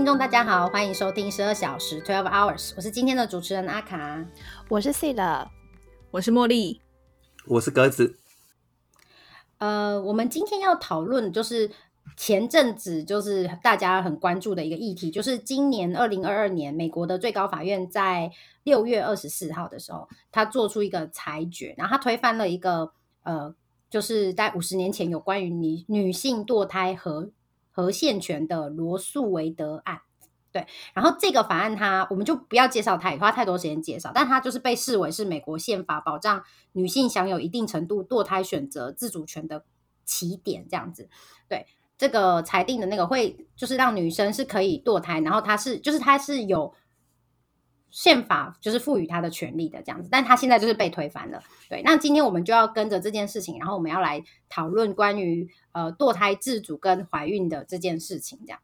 听众大家好，欢迎收听十二小时 （Twelve Hours），我是今天的主持人阿卡。我是 C 了，我是茉莉，我是鸽子。呃，我们今天要讨论就是前阵子就是大家很关注的一个议题，就是今年二零二二年美国的最高法院在六月二十四号的时候，他做出一个裁决，然后他推翻了一个呃，就是在五十年前有关于女女性堕胎和和宪权的罗素维德案。对，然后这个法案它我们就不要介绍太花太多时间介绍，但它就是被视为是美国宪法保障女性享有一定程度堕胎选择自主权的起点，这样子。对，这个裁定的那个会就是让女生是可以堕胎，然后它是就是它是有宪法就是赋予他的权利的这样子，但他现在就是被推翻了。对，那今天我们就要跟着这件事情，然后我们要来讨论关于呃堕胎自主跟怀孕的这件事情，这样。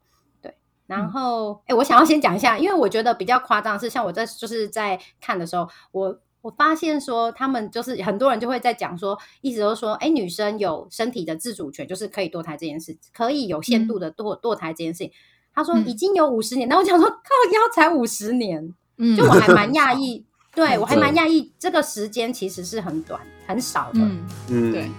然后，哎，我想要先讲一下，因为我觉得比较夸张的是，像我在就是在看的时候，我我发现说，他们就是很多人就会在讲说，意思就是说，哎，女生有身体的自主权，就是可以堕胎这件事，可以有限度的堕堕胎这件事情。他说已经有五十年，那我想说，靠，要才五十年，就我还蛮讶异，对我还蛮讶异，这个时间其实是很短很少的，嗯，对。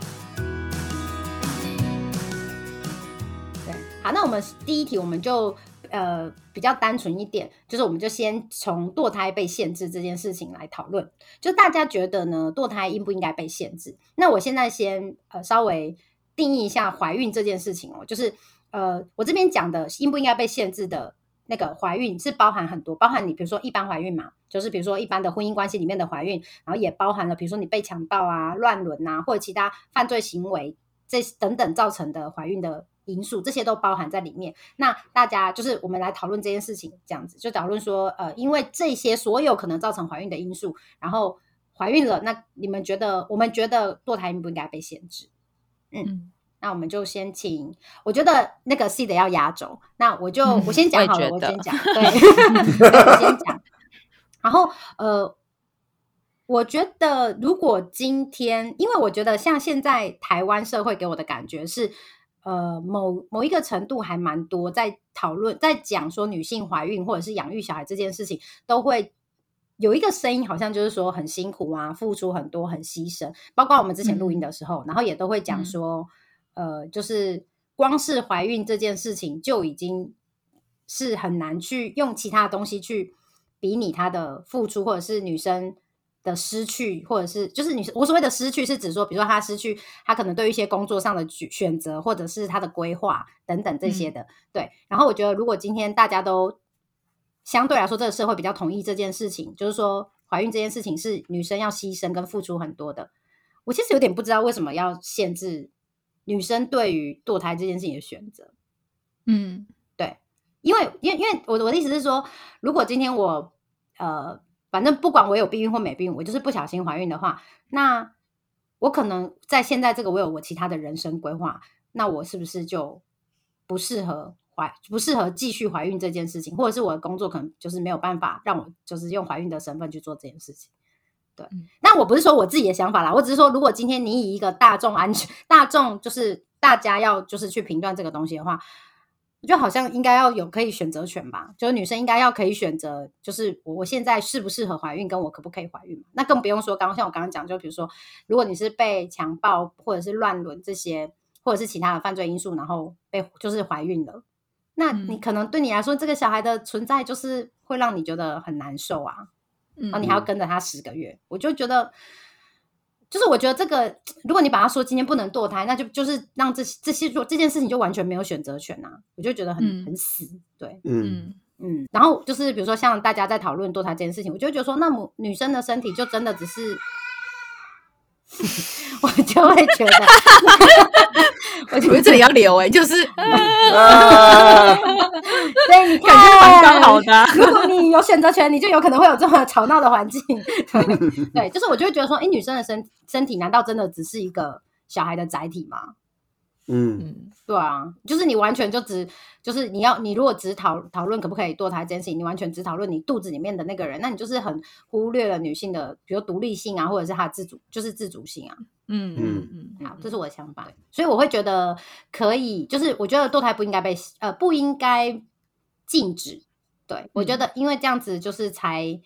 对，好，那我们第一题我们就。呃，比较单纯一点，就是我们就先从堕胎被限制这件事情来讨论。就大家觉得呢，堕胎应不应该被限制？那我现在先呃稍微定义一下怀孕这件事情哦，就是呃我这边讲的应不应该被限制的那个怀孕是包含很多，包含你比如说一般怀孕嘛，就是比如说一般的婚姻关系里面的怀孕，然后也包含了比如说你被强暴啊、乱伦啊或者其他犯罪行为这等等造成的怀孕的。因素这些都包含在里面。那大家就是我们来讨论这件事情，这样子就讨论说，呃，因为这些所有可能造成怀孕的因素，然后怀孕了，那你们觉得，我们觉得堕胎应不应该被限制？嗯，那我们就先请，我觉得那个 C 的要压轴，那我就我先讲好了，我先讲，对，我先讲。然后呃，我觉得如果今天，因为我觉得像现在台湾社会给我的感觉是。呃，某某一个程度还蛮多，在讨论，在讲说女性怀孕或者是养育小孩这件事情，都会有一个声音，好像就是说很辛苦啊，付出很多，很牺牲。包括我们之前录音的时候，然后也都会讲说，呃，就是光是怀孕这件事情就已经是很难去用其他东西去比拟她的付出，或者是女生。的失去，或者是就是你我所谓的失去，是指说，比如说他失去他可能对于一些工作上的选择，或者是他的规划等等这些的。对，然后我觉得，如果今天大家都相对来说，这个社会比较同意这件事情，就是说怀孕这件事情是女生要牺牲跟付出很多的。我其实有点不知道为什么要限制女生对于堕胎这件事情的选择。嗯，对，因为因为因为我我的意思是说，如果今天我呃。反正不管我有避孕或没避孕，我就是不小心怀孕的话，那我可能在现在这个我有我其他的人生规划，那我是不是就不适合怀不适合继续怀孕这件事情，或者是我的工作可能就是没有办法让我就是用怀孕的身份去做这件事情？对，那我不是说我自己的想法啦，我只是说，如果今天你以一个大众安全、大众就是大家要就是去评断这个东西的话。就好像应该要有可以选择权吧，就是女生应该要可以选择，就是我我现在适不适合怀孕，跟我可不可以怀孕那更不用说，刚刚像我刚刚讲，就比如说，如果你是被强暴或者是乱伦这些，或者是其他的犯罪因素，然后被就是怀孕了，那你可能对你来说，这个小孩的存在就是会让你觉得很难受啊，然后你还要跟着他十个月，我就觉得。就是我觉得这个，如果你把他说今天不能堕胎，那就就是让这这些做这件事情就完全没有选择权呐，我就觉得很很死，对，嗯嗯。然后就是比如说像大家在讨论堕胎这件事情，我就觉得说，那么女生的身体就真的只是。我就会觉得，我觉得这里要留哎，就是，所以你看，刚好的。如果你有选择权，你就有可能会有这么吵闹的环境。对，就是我就会觉得说，哎，女生的身身体难道真的只是一个小孩的载体吗？嗯嗯，对啊，就是你完全就只就是你要你如果只讨讨论可不可以堕胎这件事情，你完全只讨论你肚子里面的那个人，那你就是很忽略了女性的，比如独立性啊，或者是她的自主，就是自主性啊。嗯嗯嗯，好，这是我的想法，所以我会觉得可以，就是我觉得堕胎不应该被呃不应该禁止。对我觉嗯得，因为这样子就是才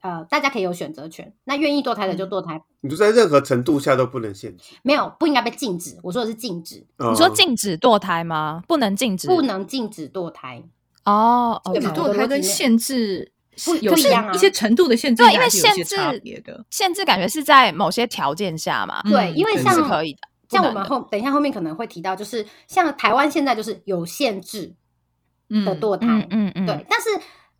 呃，大家可以有选择权。那愿意堕胎的就嗯堕胎，你就在任何程度下都不能限制。没有不应该被禁止。我说的是禁止，你你说禁止堕胎吗？不能禁止，不能禁止堕胎。哦。哦堕胎跟限制不有些不一样啊一些程度的限制，对，因为有些限制差别的。限制感觉是在某些条件下嘛，对，因为像可以的。像我们后等一下后面可能会提到，就是像台湾现在就是有限制嗯的堕胎，嗯嗯嗯，对，但是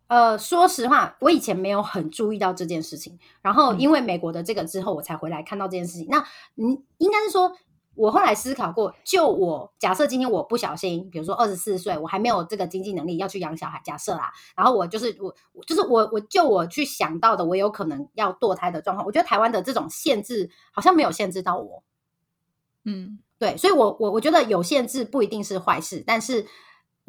呃，说实话，我以前没有很注意到这件事情，然后嗯因为美国的这个之后，我才回来看到这件事情。那你应该是说，我后来思考过，就我假设今天我不小心，比如说二十四岁，我还没有这个经济能力要去养小孩，假设啦，然后我就是我，我就是我，我就我去想到的，我有可能要堕胎的状况，我觉得台湾的这种限制好像没有限制到我。嗯，对，所以我我我觉得有限制不一定是坏事，但是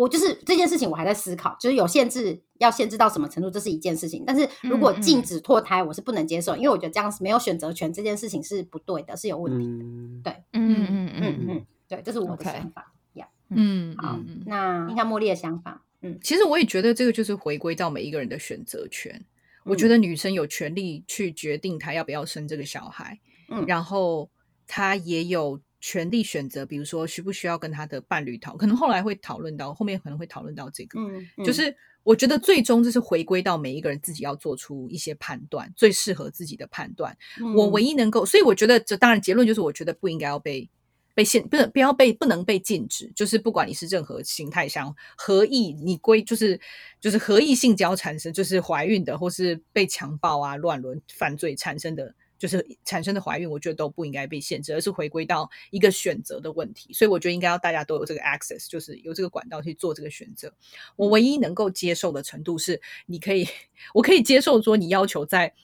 我就是这件事情我还在思考，就是有限制要限制到什么程度，这是一件事情。但是如果禁止堕胎，我是不能接受，因为我觉得这样是没有选择权，这件事情是不对的，是有问题。嗯，对，嗯嗯嗯嗯嗯，对，这是我的想法。呀，嗯好那听一下茉莉的想法。嗯，其实我也觉得这个就是回归到每一个人的选择权。我觉得得女生有权利去决定她要不要生这个小孩，嗯然后她也有权利选择，比如说需不需要跟他的伴侣讨，可能后来会讨论到，后面可能会讨论到这个。嗯，嗯就是我觉得最终就是回归到每一个人自己要做出一些判断，最适合自己的判断。我唯一一能够，所以我觉得这当然结论就是，我觉得不应该要被被限，不是不要被不能被禁止，就是不管你是任何形态上合意，你归就是就是合意性交产生，就是怀孕的，或是被强暴啊、乱伦犯罪产生的。就是产生的怀孕，我觉得都不应该被限制，而是回归到一个选择的问题。所以我觉得应该要大家都有这个 access，就是有这个管道去做这个选择。我唯一能够接受的程度是，你可以，我可以接受说你要求在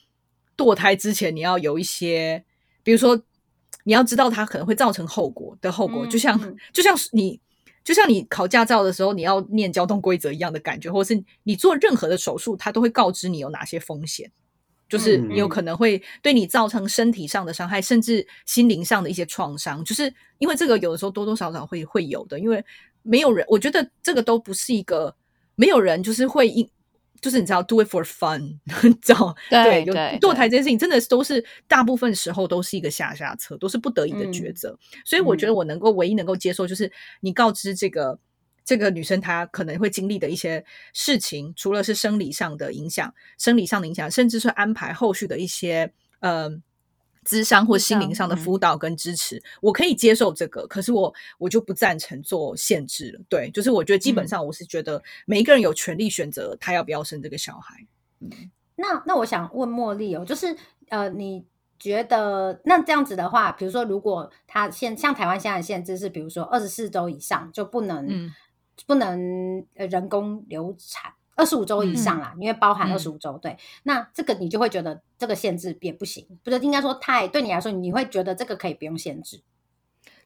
堕胎之前你要有一些，比如说你要知道它可能会造成后果的后果，嗯就像嗯就像是你。就像你考驾照的时候，你要念交通规则一样的感觉，或是你做任何的手术，它都会告知你有哪些风险，就是有可能会对你造成身体上的伤害，甚至心灵上的一些创伤。就是因为这个，有的时候多多少少会会有的，因为没有人，我觉得这个都不是一个没有人就是会因。就是你知道，do it for fun，你知道有对对堕胎这件事情，真的都是大部分时候都是一个下下策，都是不得已的抉嗯择。所以我觉得我能够唯一能够接受，就是你告知这个这个女生她可能会经历的一些事情，除了是生理上的影响，生理上的影响，甚至是安排后续的一些呃。智商或心灵上的嗯辅导跟支持，我可以接受这个，可是我我就不赞成做限制了。对，就是我觉得基本嗯上我是觉得每一个人有权利选择他要不要生这个小孩。嗯那那我想问茉莉哦，就是呃，你觉得那这样子的话，比如说如果他现像台湾现在的限制是，比如说二十四周以上就不能、嗯不能呃人工流产，二十五周以上啦，因为包含嗯二十五周，对，那这个你就会觉得这个限制也不行，不是应该说太对你来说，你会觉得这个可以不用限制，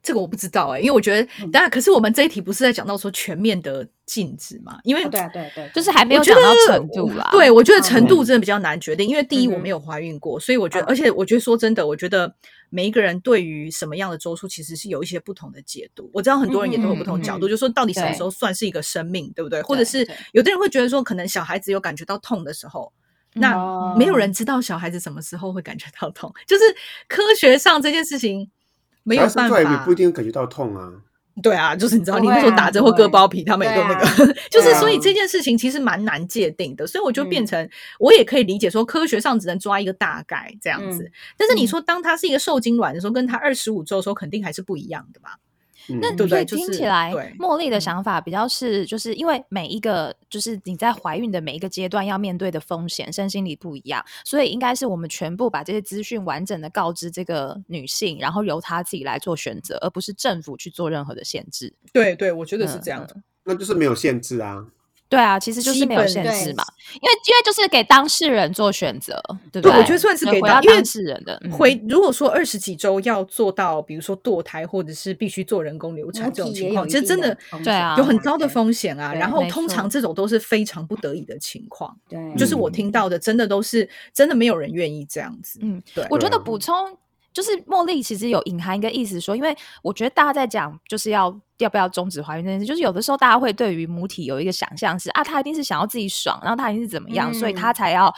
这个我不知道哎、因为我觉得，嗯当然，可是我们这一题不是在讲到说全面的禁止嘛？因为哦、对啊，对对对，就是还没有讲到程度啦。对，我觉得程嗯度真的比较难决定，因为第一我没有怀孕过，所以我觉得，嗯而且我觉得说真的，我觉得每一个人对于什么样的周数其实是有一些不同的解读。我知道很多人也都有不同角度，嗯嗯嗯就说到底什么对时候算是一个生命，对不对？或者是有的人会觉得说，可能小孩子有感觉到痛的时候。那哦没有人知道小孩子什么时候会感觉到痛，就是科学上这件事情没有办法不一。定感觉到痛啊。对啊，就是你知道，你那时候打针或割包皮，他们也都那个，对就是所以这件事情其实蛮难界定的，所以我就变嗯成、我也可以理解说，科学上只能抓一个大概这样子，嗯但是你嗯说当它是一个受精卵的时候，跟它二十五周的时候，肯定还是不一样的嘛。那嗯对不所以听起来，茉莉的嗯想法比较是，就是因为每一个就是你在怀孕的每一个阶段要面对的风险、身心里不一样，所以应该是我们全部把这些资讯完整的告知这个女性，然后由她自己来做选择，而不是政府去做任何的限制。对对，我觉得是这样的。那就是没有限制啊。对啊，其实就是没有限制嘛，因为因为就是给当事人做选择，对不对？对我觉得算是对给当当事人的嗯回如果说二十几周要做到，比如说堕胎或者是必须做人工流产母这种情况，其实真的风对啊有很高的对风险啊。然后通常这种都是非常不得已的情况。对，就是我嗯听到的，真的都是真的没有人愿意这样子。嗯，对，我觉得对补充就是茉莉其实有隐含一个意思说，因为我觉得大家在讲就是要要不要终止怀孕这件事，就是有的时候大家会对于母体有一个想象是啊，她一定是想要自己爽，然后她一定是怎么样，所以她嗯才要。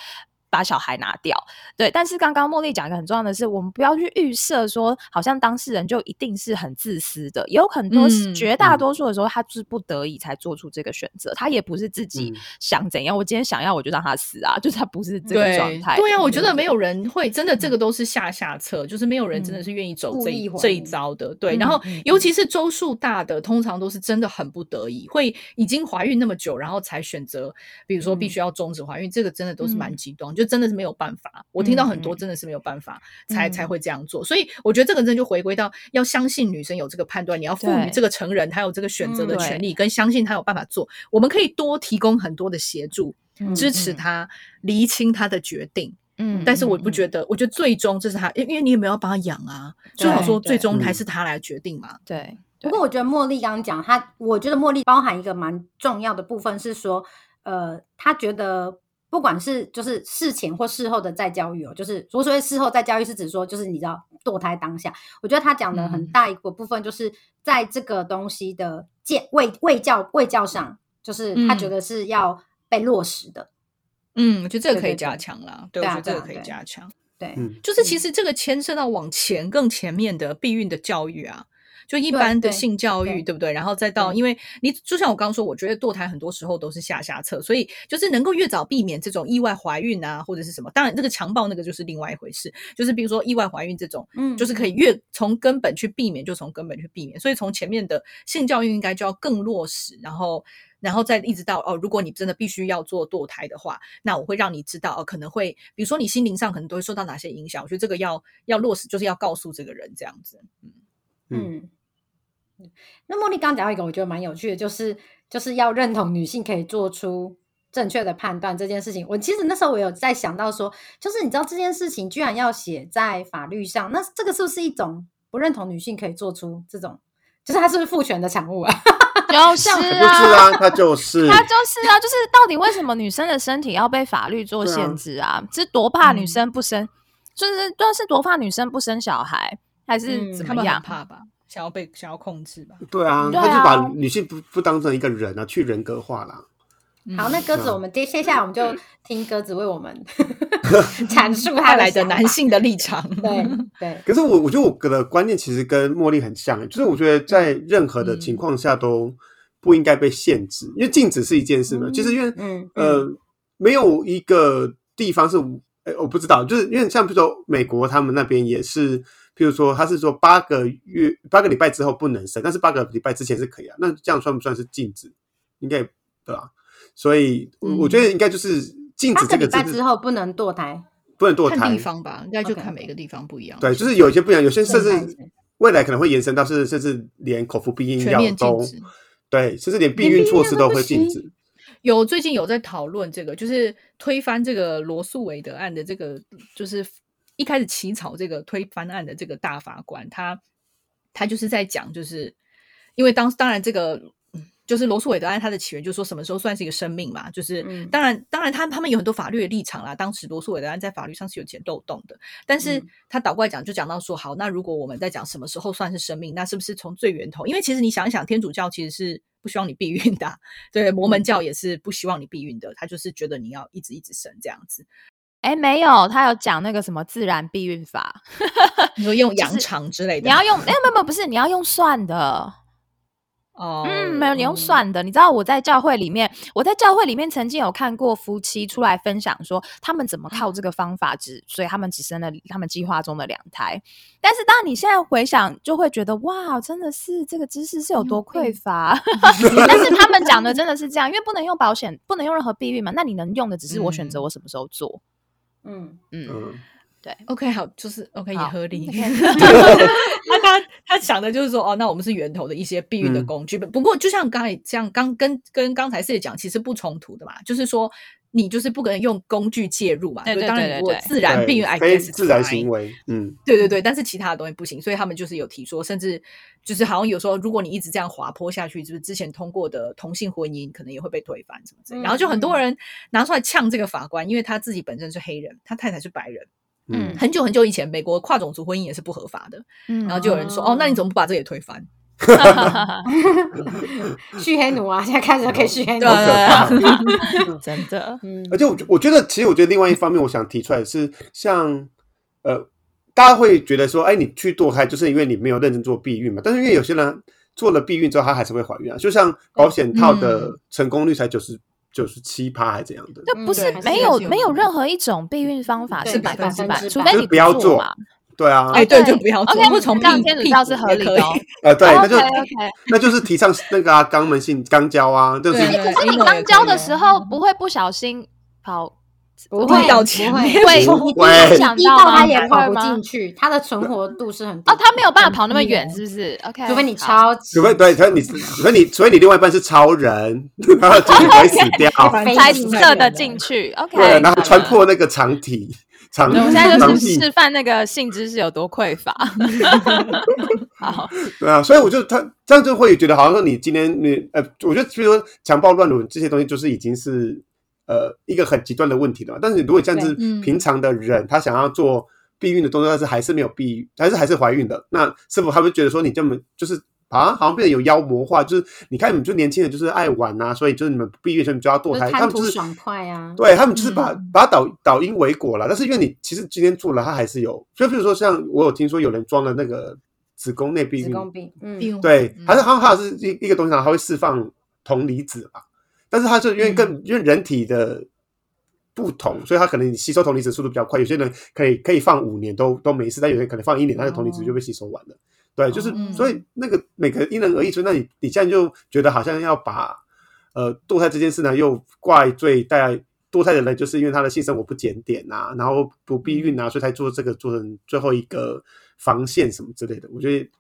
把小孩拿掉，对。但是刚刚茉莉讲一个很重要的是，我们不要去预设说，好像当事人就一定是很自私的，也有很多、嗯绝大多数的时候，他是不得已才做出这个选择，他也不是自己嗯想怎样，我今天想要我就让他死啊，就是他不是这个状态。对啊，我觉得没有人会真的，这个都是下下策，就是没有人真的是愿意走这一这一孕招的。对，嗯然后嗯尤其是周数大的，通常都是真的很不得已，会已经怀孕那么久，然后才选择，比如说必须要终止怀孕，这个真的都是蛮嗯极端，就真的是没有办法。我听到很多嗯真的是没有办法，才才嗯会这样做。所以我觉得这个真的就回归到要相信女生有这个判断，你要赋予这个成人他有这个选择的嗯权利，跟相信他有办法做。我们可以多提供很多的协助。嗯支持嗯他厘清他的决定，嗯但是我不觉得，我觉得最终这是他，因因为你也没有要帮他养啊，所以我说最终还是他来决定嘛。对。不过我觉得茉莉刚刚讲，她我觉得茉莉包含一个蛮重要的部分是说，呃，她觉得不管是就是事前或事后的再教育哦，就是我所谓事后再教育是指说，就是你知道堕胎当下，我觉得他讲的很嗯。大一个部分就是在这个东西的建卫卫教卫教上，就是他觉嗯。得是要被落实的，嗯，我觉得这个可以加强啦，对，对啊我觉得这个可以对啊对加强。对，嗯，就是其实这个牵涉到往前更前面的避孕的教育啊，就一般的性教育，对对不对？然后再到，因为你就像我刚刚说，我觉得堕胎很多时候都是下下策，所以就是能够越早避免这种意外怀孕啊，或者是什么。当然，这个强暴那个就是另外一回事，就是比如说意外怀孕这种，嗯就是可以越从根本去避免，就从根本去避免。所以从前面的性教育应该就要更落实，然后。然后再一直到哦，如果你真的必须要做堕胎的话，那我会让你知道哦，可能会比如说你心灵上可能都会受到哪些影响。我觉得这个要要落实，就是要告诉这个人这样子。嗯，那茉莉刚刚讲到一个我觉得蛮有趣的，就是就是要认同女性可以做出正确的判断这件事情。我其实那时候我有在想到说，就是你知道这件事情居然要写在法律上，那这个是不是一种不认同女性可以做出这种，就是它是不是父权的产物啊？就是他就是啊，啊，他就是，他就是啊，就是到底为什么女生的身体要被法律做限制啊？是多怕女嗯生不生，就是就是多怕女生不生小孩，还是怎么样？怕吧，想要被想要控制吧。对啊，对他就把啊女性不不当成一个人啊，去人格化啦。好，那鸽子，嗯我们接接下来我们就 听鸽子为我们 阐述他派来的男。性的立场，对 对，可是我我觉得我的观念其实跟茉莉很像，就是我觉得在任何的情况下都不应该被限制，因为禁止是一件事嘛。其实因为嗯呃，没有一个地方是我不知道，就是因为像比如说美国他们那边也是，譬如说他是说八个月八个礼拜之后不能生，但是八个礼拜之前是可以啊。那这样算不算是禁止？应该对吧？所以我我觉得应该就是禁止八个礼这个字拜之后不能堕胎，不能堕胎看地。方吧，应该就看每个地方不一样。对，就是有一些不一样，有些甚至未来可能会延伸到是甚至连口服避孕全药都。对，甚至连避孕孕措施都会禁止。有最近有在讨论这个，就是推翻这个罗素韦德案的这个，就是一开始起草这个推翻案的这个大法官，他他就是在讲，就是因为当当然这个。嗯就是罗素韦德案，它的起源就是说什么时候算是一个生命嘛？就是、嗯当然，当然他他们有很多法律的立场啦。当时罗素韦德案在法律上是有些漏洞的，但是嗯他倒过来讲，就讲到说，好，那如果我们在讲什么时候算是生命，那是不是从最源头？因为其实你想一想，天主教其实是不希望你避孕的啊、对，摩门嗯教也是不希望你避孕的，他就是觉得你要一直一直生这样子。哎，没有，他有讲那个什么自然避孕法，你说用 羊肠之类的，你要用，没有没有没有，不是，你要用算的。哦，嗯，没有，你用算的。你知道我在教会里面，我在教会里面曾经有看过夫妻出来分享说，他们怎么靠这个方法只，所以他们只生了他们计划中的两胎。但是当你现在回想，就会觉得哇，真的是这个知识是有多匮乏。但是他们讲的真的是这样，因为不能用保险，不能用任何避孕嘛，那你能用的只是我选择嗯我什么时候做。嗯，嗯，嗯。对，OK，好，就是 OK 也合理。OK 他他他想的就是说，哦，那我们是源头的一些避孕的嗯。工具。不过，就像刚才这样，刚跟跟刚才四姐讲，其实不冲突的嘛，就是说你就是不可能用工具介入嘛。对对就当然，如果对对对自然避孕，I 非 guess 自然行为，嗯，对对对，但是其他的东西不行，所以他们就是有提说，甚至就是好像有时候，如果你一直这样滑坡下去，就是之前通过的同性婚姻可能也会被推翻什么之类的。然后就很多人拿出来呛这个法官，因为他自己本身是黑人，他太太是白人，嗯，很久很久以前，美国跨种族婚姻也是不合法的，嗯然后就有人说，哦，那你怎么不把这也推翻？续黑奴啊，现在开始就可以续黑奴对。啊对啊，真的，嗯而且我觉我觉得，其实我觉得另外一方面，我想提出来的是，像呃，大家会觉得说，哎，你去堕胎就是因为你没有认真做避孕嘛？但是因为有些人做了避孕之后，他还是会怀孕啊，就像保险套的成功率才九十九十七趴还怎样的，这不是对没有还是有没有任何一种避孕方法对是百分之百，除非你就是不要做做嘛。对啊，哎，对，就不要做，OK，或从这样屁天主教是合理的哦。呃，对，那就 OK。那就是提倡那个啊，肛门性肛交啊，就是对可是你肛交的时候不会不小心跑，不会不会，会不你会你想滴到？它也跑不进去，它的存活度是很低哦，他没有办法跑那么远，是不是？OK，除非你超级除非对，除非你除非你除非你另外一半是超人，然后自己不会死掉，非才常射得进去。OK，对，然后穿破那个长体我们现在就是示范那个性知识有多匮乏。好，对啊，所以我就他这样就会觉得好像说你今天你呃，我觉得比如说强暴乱伦这些东西，就是已经是呃一个很极端的问题了嘛。但是你如果这样子平常的人，他想要做避孕的动作，但是还是没有避，还是还是怀孕的，那是否他会觉得说你这么就是？啊，好像变得有妖魔化，就是你看你们就年轻人就是爱玩呐、所以就是你们不避孕，所以你就要堕胎，他们就是爽快啊。对他们就是把、嗯把它导导因为果了，但是因为你其实今天做了，它还是有，所以比如说像我有听说有人装了那个子宫内避孕，子宫病，嗯，病对，嗯还是好像它是一一个东西，它会释放铜离子吧，但是它就因为更、因为人体的不同，所以它可能吸收铜离子速度比较快，有些人可以可以放五年都都没事，但有些人可能放一年，它的铜离子就被吸收完了。对，就是、嗯。所以那个每个因人而异，所以那你你现在就觉得好像要把呃堕胎这件事呢，又怪罪在堕胎的人，就是因为他的性生活不检点啊，然后不避孕啊，所以才做这个做成最后一个防线什么之类的。我觉得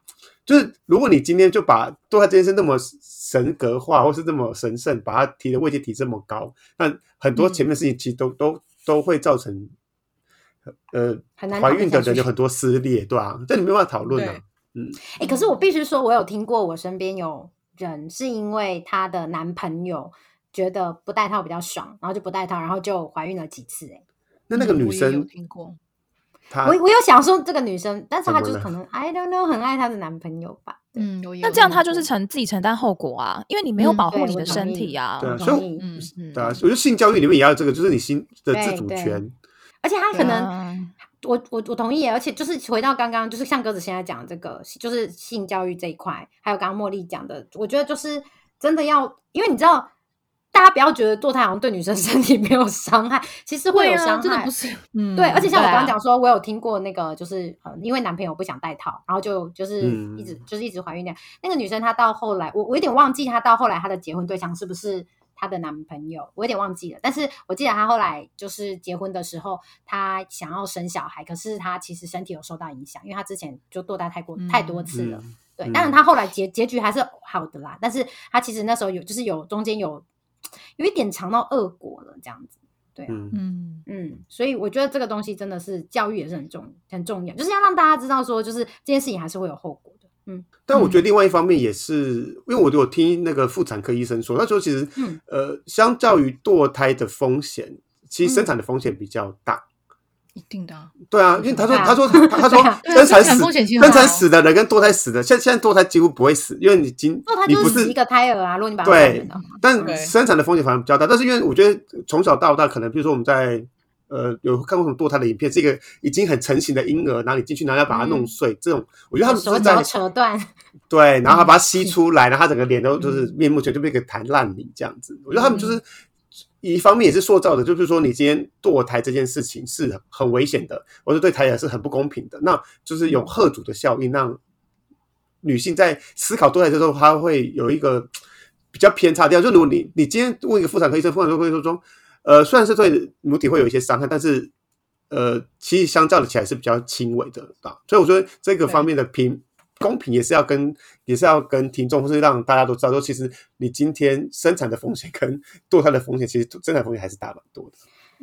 就是如果你今天就把堕胎这件事那么神格化，或是这么神圣，把它提的位阶提这么高，那很多前面事情其实都、都都会造成呃怀孕的人有很多撕裂，对啊，这你没办法讨论啊对。哎、可是我必须说，我有听过，我身边有人是因为她的男朋友觉得不戴套比较爽，然后就不戴套，然后就怀孕了几次、哎，那那个女生我听过，我我有想说这个女生，但是她就是可能 I don't know 很爱她的男朋友吧。嗯，那这样有听过他就是承自己承担后果啊，因为你没有嗯保护你的身体啊。对啊所以嗯嗯对啊，我觉得性教育里面也要有这个，就是你心的自主权。而且她可能，啊我我我同意，而且就是回到刚刚，就是像鸽子现在讲的这个，就是性教育这一块，还有刚刚茉莉讲的，我觉得就是真的要，因为你知道，大家不要觉得堕胎好像对女生 身体没有伤害，其实会有伤害，啊真的不是，嗯，对，而且像我刚刚讲说，我有听过那个，就是呃，因为男朋友不想戴套，然后就就是嗯一直、就是一直怀孕那样。那个女生，她到后来，我我有点忘记她到后来她的结婚对象是不是她的男朋友，我有点忘记了。但是我记得她后来就是结婚的时候，她想要生小孩，可是她其实身体有受到影响，因为她之前就堕胎太过、太多次了。嗯，对，嗯当然她后来结结局还是好的啦，但是她其实那时候有就是有中间有有一点尝到恶果了，这样子。对啊，嗯，嗯，嗯，所以我觉得这个东西真的是教育也是很重很重要，就是要让大家知道说，就是这件事情还是会有后果的。嗯。但我觉得另外一方面也是，因为我有听那个妇产科医生说，他说其实嗯。呃，相较于堕胎的风险，其实生产的风险比较大。一定的啊，对啊，因为他说啊。他说 他他说生产死生产死的人跟堕胎死的，现现在堕胎几乎不会死，因为你今堕胎你不是就是死一个胎儿啊，如果你把它对但生产的风险反而比较大。但是因为我觉得从小到大，可能比如说我们在呃有看过什么堕胎的影片，这个已经很成型的婴儿，然后你进去，然后要把它弄碎，这种我觉得他们手脚扯断，对，然后他把它吸出来，然后他整个脸都就是面目全就变个弹烂泥这样子。我觉得他们就是一方面也是塑造的，就是说你今天堕胎这件事情是很危险的，或者对胎儿是很不公平的。那就是有贺主的效应，让女性在思考堕胎的时候，她会有一个比较偏差掉。就如果你你今天问一个妇产科医生，妇产科医生说，呃，虽然是对母体会有一些伤害，但是呃，其实相较的起来是比较轻微的啊。所以我觉得这个方面的平公平也是要跟也是要跟听众，或是让大家都知道，说其实你今天生产的风险跟 堕胎的风险，其实生产风险还是大蛮多的。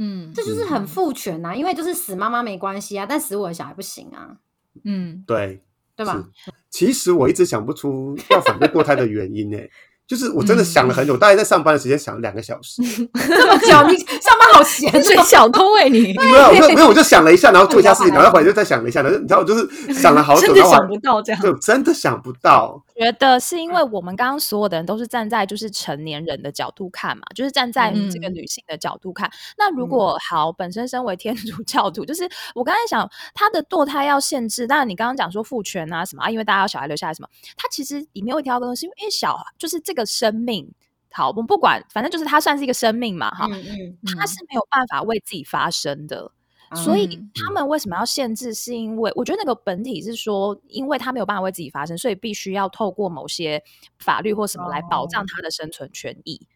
嗯这就是很父权呐、因为就是死妈妈没关系啊，但死我的小孩不行啊，嗯，对，对吧？其实我一直想不出要反对堕胎的原因呢、就是我真的想了很久，大概在上班的时间想了两个小时。这么久，你上班妈好闲哦，水小偷哎、你没有，没有，没有，我就想了一下，然后做一下事情，然后回来就再想了一下，然后你知道，我就是想了好久，真的然后想不到这样。对，真的想不到。觉得是因为我们刚刚所有的人都是站在就是成年人的角度看嘛，就是站在嗯这个女性的角度看。那如果好，本身身为天主教徒，就是我刚才想他的堕胎要限制，当然你刚刚讲说父权啊什么啊，因为大家要小孩留下来什么，他其实里面有一条东西，因为小就是这个生命。好，我们不管，反正就是它算是一个生命嘛，哈，嗯嗯，它是没有办法为自己发声的。所以嗯他们为什么要限制？是因为我觉得那个本体是说，因为他没有办法为自己发声，所以必须要透过某些法律或什么来保障他的生存权益。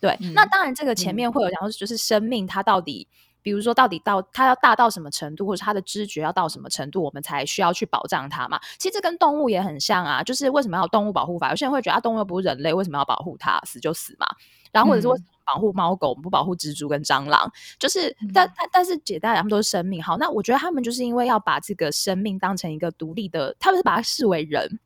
对，那当然这个前面会有讲说，就是生命它到底，比如说到底到它要大到什么程度，或者它的知觉要到什么程度，我们才需要去保障它嘛？其实这跟动物也很像啊，就是为什么要有动物保护法？有些人会觉得啊，动物又不是人类，为什么要保护它？死就死嘛。然后或者说为什么保护猫狗，我们不保护蜘蛛跟蟑螂？就是，但但但是姐大他们都是生命。好，那我觉得他们就是因为要把这个生命当成一个独立的，他们是把它视为人。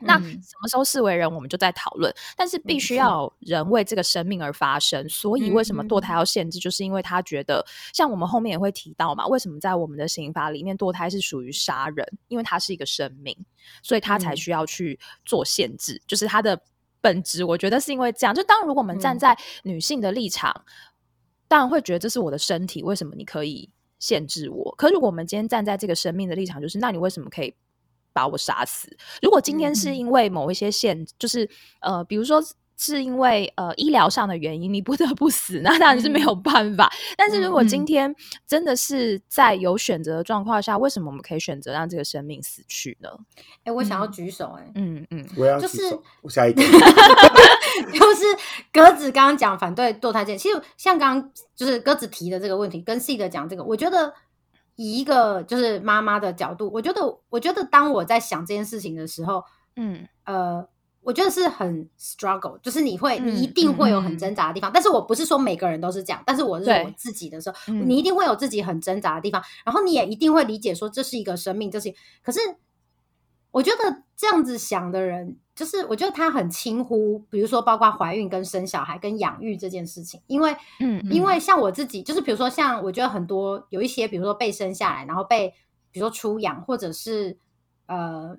那嗯什么时候视为人，我们就在讨论。但是必须要人为这个生命而发生。所以为什么堕胎要限制，就是因为他觉得，像我们后面也会提到嘛，为什么在我们的刑法里面堕胎是属于杀人？因为它是一个生命，所以他才嗯需要去做限制。就是它的本质，我觉得是因为这样。就当如果我们站嗯在女性的立场，当然会觉得这是我的身体，为什么你可以限制我？可如果我们今天站在这个生命的立场，就是那你为什么可以把我杀死？如果今天是嗯因为某一些限，就是呃，比如说。是因为呃医疗上的原因，你不得不死，那当然是没有办法。但是如果今嗯天真的是在有选择的状况下，为什么我们可以选择让这个生命死去呢？哎，我想要嗯举手，哎，嗯嗯，我要就是举手，我下一个。就是鸽子刚刚讲反对堕胎这件，其实像刚刚就是鸽子提的这个问题，跟 C 的讲这个，我觉得以一个就是妈妈的角度，我觉得我觉得当我在想这件事情的时候，嗯。呃，我觉得是很 struggle，就是你会你一嗯定会有嗯。很挣扎的地方，但是我不是说每个人都是这样，但是我是我自己的时候，嗯。你一定会有自己很挣扎的地方，然后你也一定会理解说这是一个生命，这是可是我觉得这样子想的人，就是我觉得他很轻忽，比如说包括怀孕跟生小孩跟养育这件事情，因为嗯因为像我自己，就是比如说像我觉得很多有一些，比如说被生下来，然后被比如说出养，或者是呃。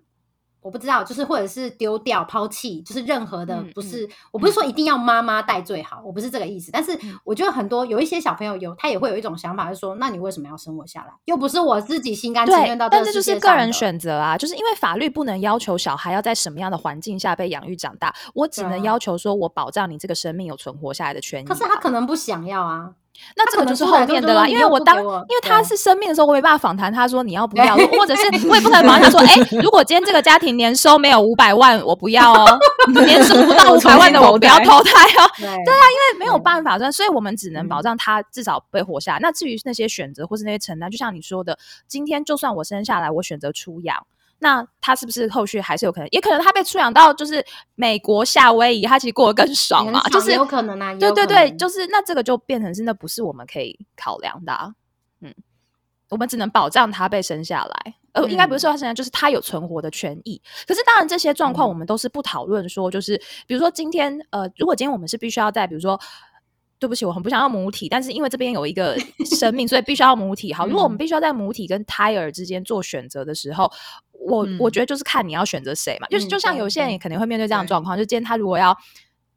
我不知道，就是或者是丢掉、抛弃，就是任何的嗯不是，我不是说一定要妈妈带最好，我不是这个意思。但是嗯我觉得很多有一些小朋友有，他也会有一种想法，是说，那你为什么要生我下来？又不是我自己心甘情愿到，这但这就是个人选择啊，就是因为法律不能要求小孩要在什么样的环境下被养育长大，我只能要求说我保障你这个生命有存活下来的权益啊。可是他可能不想要啊，那这个就是后面的啦，因为我当因为他是生病的时候，我没办法访谈他说你要不要，或者是我也不可能访谈他说，哎、如果今天这个家庭年收没有五百万，我不要哦，年收不到 五百万的我不要投胎哦。对对啊，因为没有办法，所以我们只能保嗯障他至少被活下来。那至于那些选择或是那些承担，就像你说的，今天就算我生下来，我选择出养。那他是不是后续还是有可能？也可能他被出养到就是美国夏威夷，他其实过得更爽嘛，就是有可能啊，对对对，就是那这个就变成是那不是我们可以考量的、啊，嗯，我们只能保障他被生下来，呃，应该不是说他生下来，就是他有存活的权益。可是当然这些状况嗯我们都是不讨论说，就是比如说今天呃，如果今天我们是必须要在比如说。对不起，我很不想要母体，但是因为这边有一个生命，所以必须要母体。好，如果我们嗯必须要在母体跟胎儿之间做选择的时候，我、我嗯觉得就是看你要选择谁嘛。就是嗯就像有些人也可能会面对这样的对状况，就今天他如果要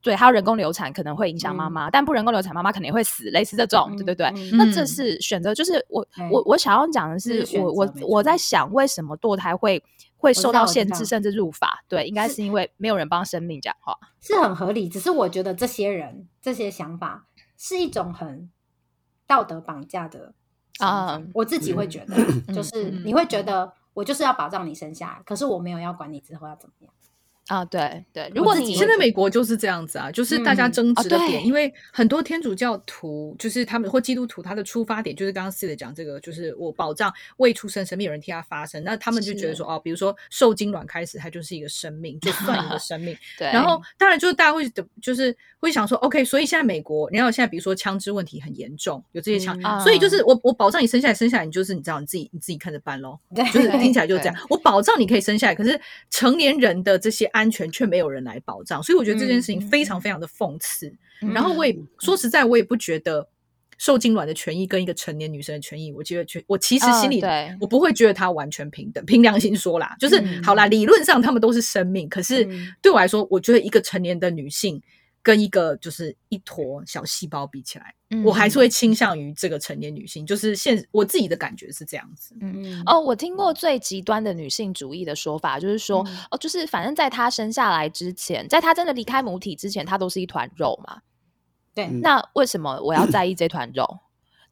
对他要人工流产，可能会影响妈嗯妈，但不人工流产，妈妈可能也会死，类似这种，对对对。嗯那这嗯是选择，就是我对我我想要讲的是，是我我我在想，为什么堕胎会会受到限制，甚至入法？对，应该是是因为没有人帮生命讲话。是很合理，只是我觉得这些人这些想法是一种很道德绑架的啊我自己会觉得，就是嗯你会觉得我就是要保障你生下来，可是我没有要管你之后要怎么样。啊，对对，如果你现在美国就是这样子啊，就是大家嗯争执的哦点，对因为很多天主教徒就是他们或基督徒，他的出发点就是刚刚 C 的讲这个，就是我保障未出生生命有人替他发声，那他们就觉得说哦，比如说受精卵开始，它就是一个生命，就算一个生命。对，然后当然就是大家会的，就是会想说，OK，所以现在美国，你看现在比如说枪支问题很严重，有这些枪，嗯所以就是我我保障你生下来，生下来你就是你知道你自己你自己看着办咯。对，就是听起来就是这样。我保障你可以生下来，可是成年人的这些安全却没有人来保障，所以我觉得这件事情非常非常的讽刺。嗯然后我也说实在，我也不觉得受精卵的权益跟一个成年女生的权益，我觉得，我其实嗯心里、对我不会觉得它完全平等。凭良心说啦，就是、嗯好啦，理论上他们都是生命，可是嗯对我来说，我觉得一个成年的女性跟一个就是一坨小细胞比起来，嗯我还是会倾向于这个成年女性。就是现我自己的感觉是这样子。嗯哦，我听过最极端的女性主义的说法，就是说，嗯哦，就是反正在她生下来之前，在她真的离开母体之前，她都是一团肉嘛。对，嗯那为什么我要在意这团肉？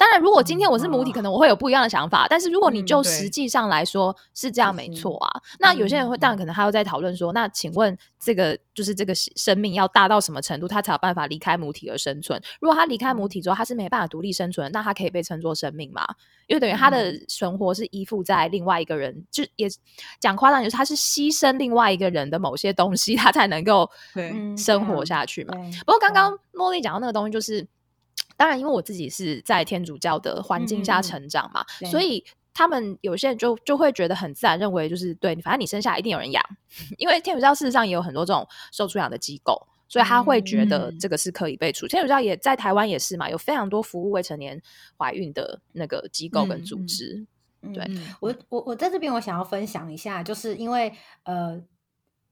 当然，如果今天我是母体，哦可能我会有不一样的想法。但是如果你嗯就对实际上来说是这样，没是错啊。那有些人会，嗯当然可能还会在讨论说，那请问这个就是这个生命要大到什么程度，他才有办法离开母体而生存？如果他离开母体之后，他是没办法独立生存，那他可以被称作生命吗？因为等于他的存活是依附在另外一个人，就也讲夸张，就是他是牺牲另外一个人的某些东西，他才能够生活下去嘛。对不过刚刚茉莉讲到那个东西，就是当然，因为我自己是在天主教的环境下成长嘛，对所以他们有些人就就会觉得很自然，认为就是对，反正你生下来一定有人养，因为天主教事实上也有很多这种受出养的机构。所以他会觉得嗯这个是可以被处。天主教也在台湾也是嘛，有非常多服务未成年怀孕的那个机构跟组织。嗯对嗯我我我在这边我想要分享一下，就是因为呃，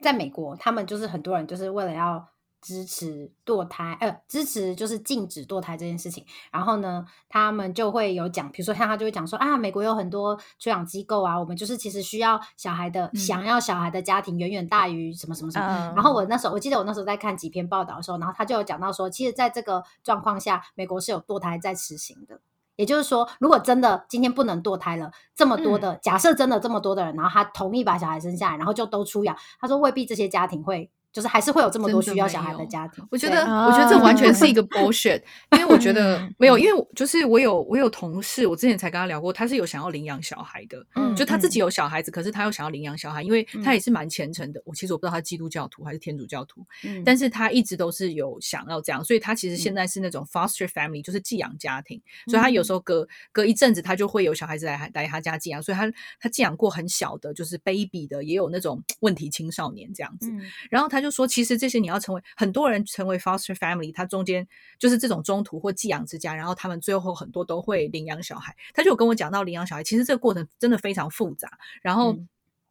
在美国，他们就是很多人就是为了要支持堕胎，呃，支持就是禁止堕胎这件事情，然后呢，他们就会有讲，比如说像他就会讲说啊，美国有很多出养机构啊，我们就是其实需要小孩的、嗯想要小孩的家庭远远大于什么什么什么。嗯然后我那时候我记得我那时候在看几篇报道的时候，然后他就有讲到说，其实在这个状况下，美国是有堕胎在实行的。也就是说，如果真的今天不能堕胎了，这么多的、假设真的这么多的人，然后他同意把小孩生下来，然后就都出养，他说未必这些家庭会，就是还是会有这么多需要小孩的家庭。我觉得，我觉得这完全是一个啊 bullshit，因为我觉得嗯没有，因为我就是我有我有同事，我之前才跟他聊过，他是有想要领养小孩的，嗯就他自己有小孩子，可是他又想要领养小孩，因为他嗯也是蛮虔诚的。我其实我不知道他基督教徒还是天主教徒，嗯但是他一直都是有想要这样，所以他其实现嗯。在是那种 foster family，就是寄养家庭，所以他有时候隔隔一阵子他就会有小孩子来来他家寄养，所以他他寄养过很小的，就是 baby 的，也有那种问题青少年这样子。嗯。然后他就说，其实这些你要成为很多人成为 foster family，他中间就是这种中途或寄养之家，然后他们最后很多都会领养小孩。他就有跟我讲到领养小孩，其实这个过程真的非常复杂。然后嗯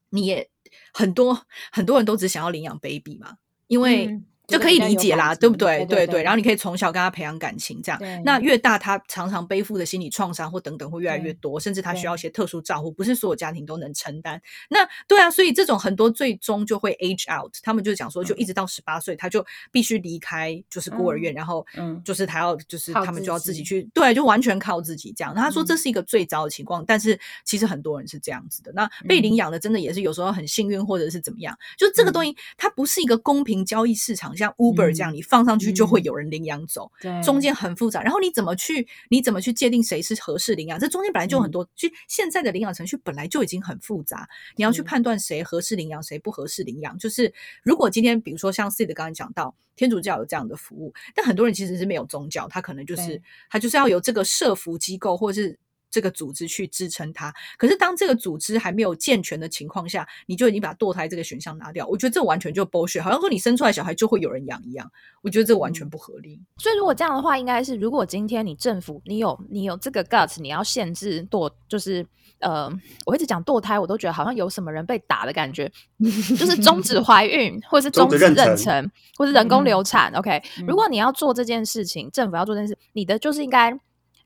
你也很多很多人都只想要领养 baby 嘛，因为嗯就可以理解啦，对不对？对对对然后你可以从小跟他培养感情，这样那越大，他常常背负的心理创伤或等等会越来越多，甚至他需要一些特殊照顾，不是所有家庭都能承担。那对啊，所以这种很多最终就会 age out，他们就讲说，就一直到十八岁，他就必须离开就是孤儿院，然后嗯。就是他要就是他们就要自己己。去，对，就完全靠自己这样。那他说嗯。这是一个最糟的情况，但是其实很多人是这样子的。那被领。养的真的也是有时候很幸运，或者是怎么样，就这个东西它不是一个公平交易市场，像 Uber 这样，你放上去就会有人领养走。对中间很复杂，然后你怎么去你怎么去界定谁是合适领养？这中间本来就很多，就现在的领养程序本来就已经很复杂，你要去嗯判断谁合适领养，谁不合适领养。就是如果今天比如说像 C 的刚才讲到天主教有这样的服务，但很多人其实是没有宗教，他可能就是他就是要有这个社服机构或者是。这个组织去支撑它，可是当这个组织还没有健全的情况下，你就已经把堕胎这个选项拿掉，我觉得这完全就 bullshit，好像说你生出来小孩就会有人养一样，我觉得这完全不合理。所以如果这样的话，应该是如果今天你政府你有你有这个 guts，你要限制堕，就是呃，我一直讲堕胎，我都觉得好像有什么人被打的感觉，就是终止怀孕，或是终止妊娠妊娠，或是人工嗯流产。OK，、嗯如果你要做这件事情，政府要做这件事，你的就是应该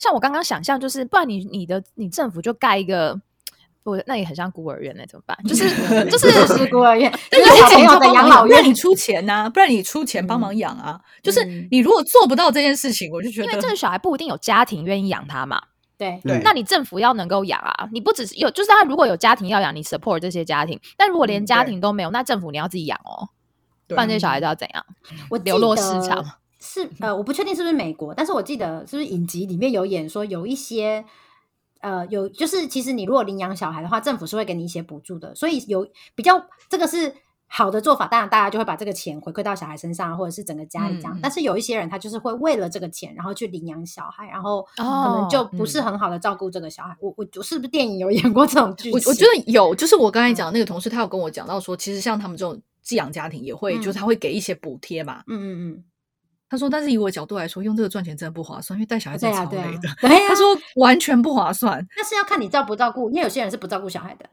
像我刚刚想象，就是不然你你的你政府就盖一个。不，那也很像孤儿院那怎么办？就是就 就是是孤儿院，那就是小朋友的帮养老院忙不然你。出钱呐、不然你出钱帮忙养啊。就是嗯你如果做不到这件事情，我就觉得因为这个小孩不一定有家庭愿意养他嘛。对对那你政府要能够养啊，你不只是有，就是他如果有家庭要养，你 support 这些家庭，但如果连家庭都没有，那政府你要自己养哦，不对然这些小孩子要怎样？我流落市得场是呃，我不确定是不是美国，但是我记得是不是影集里面有演说有一些呃有就是其实你如果领养小孩的话，政府是会给你一些补助的，所以有比较这个是。好的做法，当然大家就会把这个钱回馈到小孩身上，或者是整个家里这样。但是有一些人，他就是会为了这个钱，然后去领养小孩，然后可哦能就不是嗯很好的照顾这个小孩。我我我是不是电影有演过这种剧情？我我觉得有，就是我刚才嗯讲的那个同事，他有跟我讲到说，其实像他们这种寄养家庭也会，嗯就是他会给一些补贴嘛。嗯嗯嗯，他说，但是以我的角度来说，用这个赚钱真的不划算，因为带小孩真的对啊，对啊超累的。，对啊。他说完全不划算。那是要看你照不照顾，因为有些人是不照顾小孩的。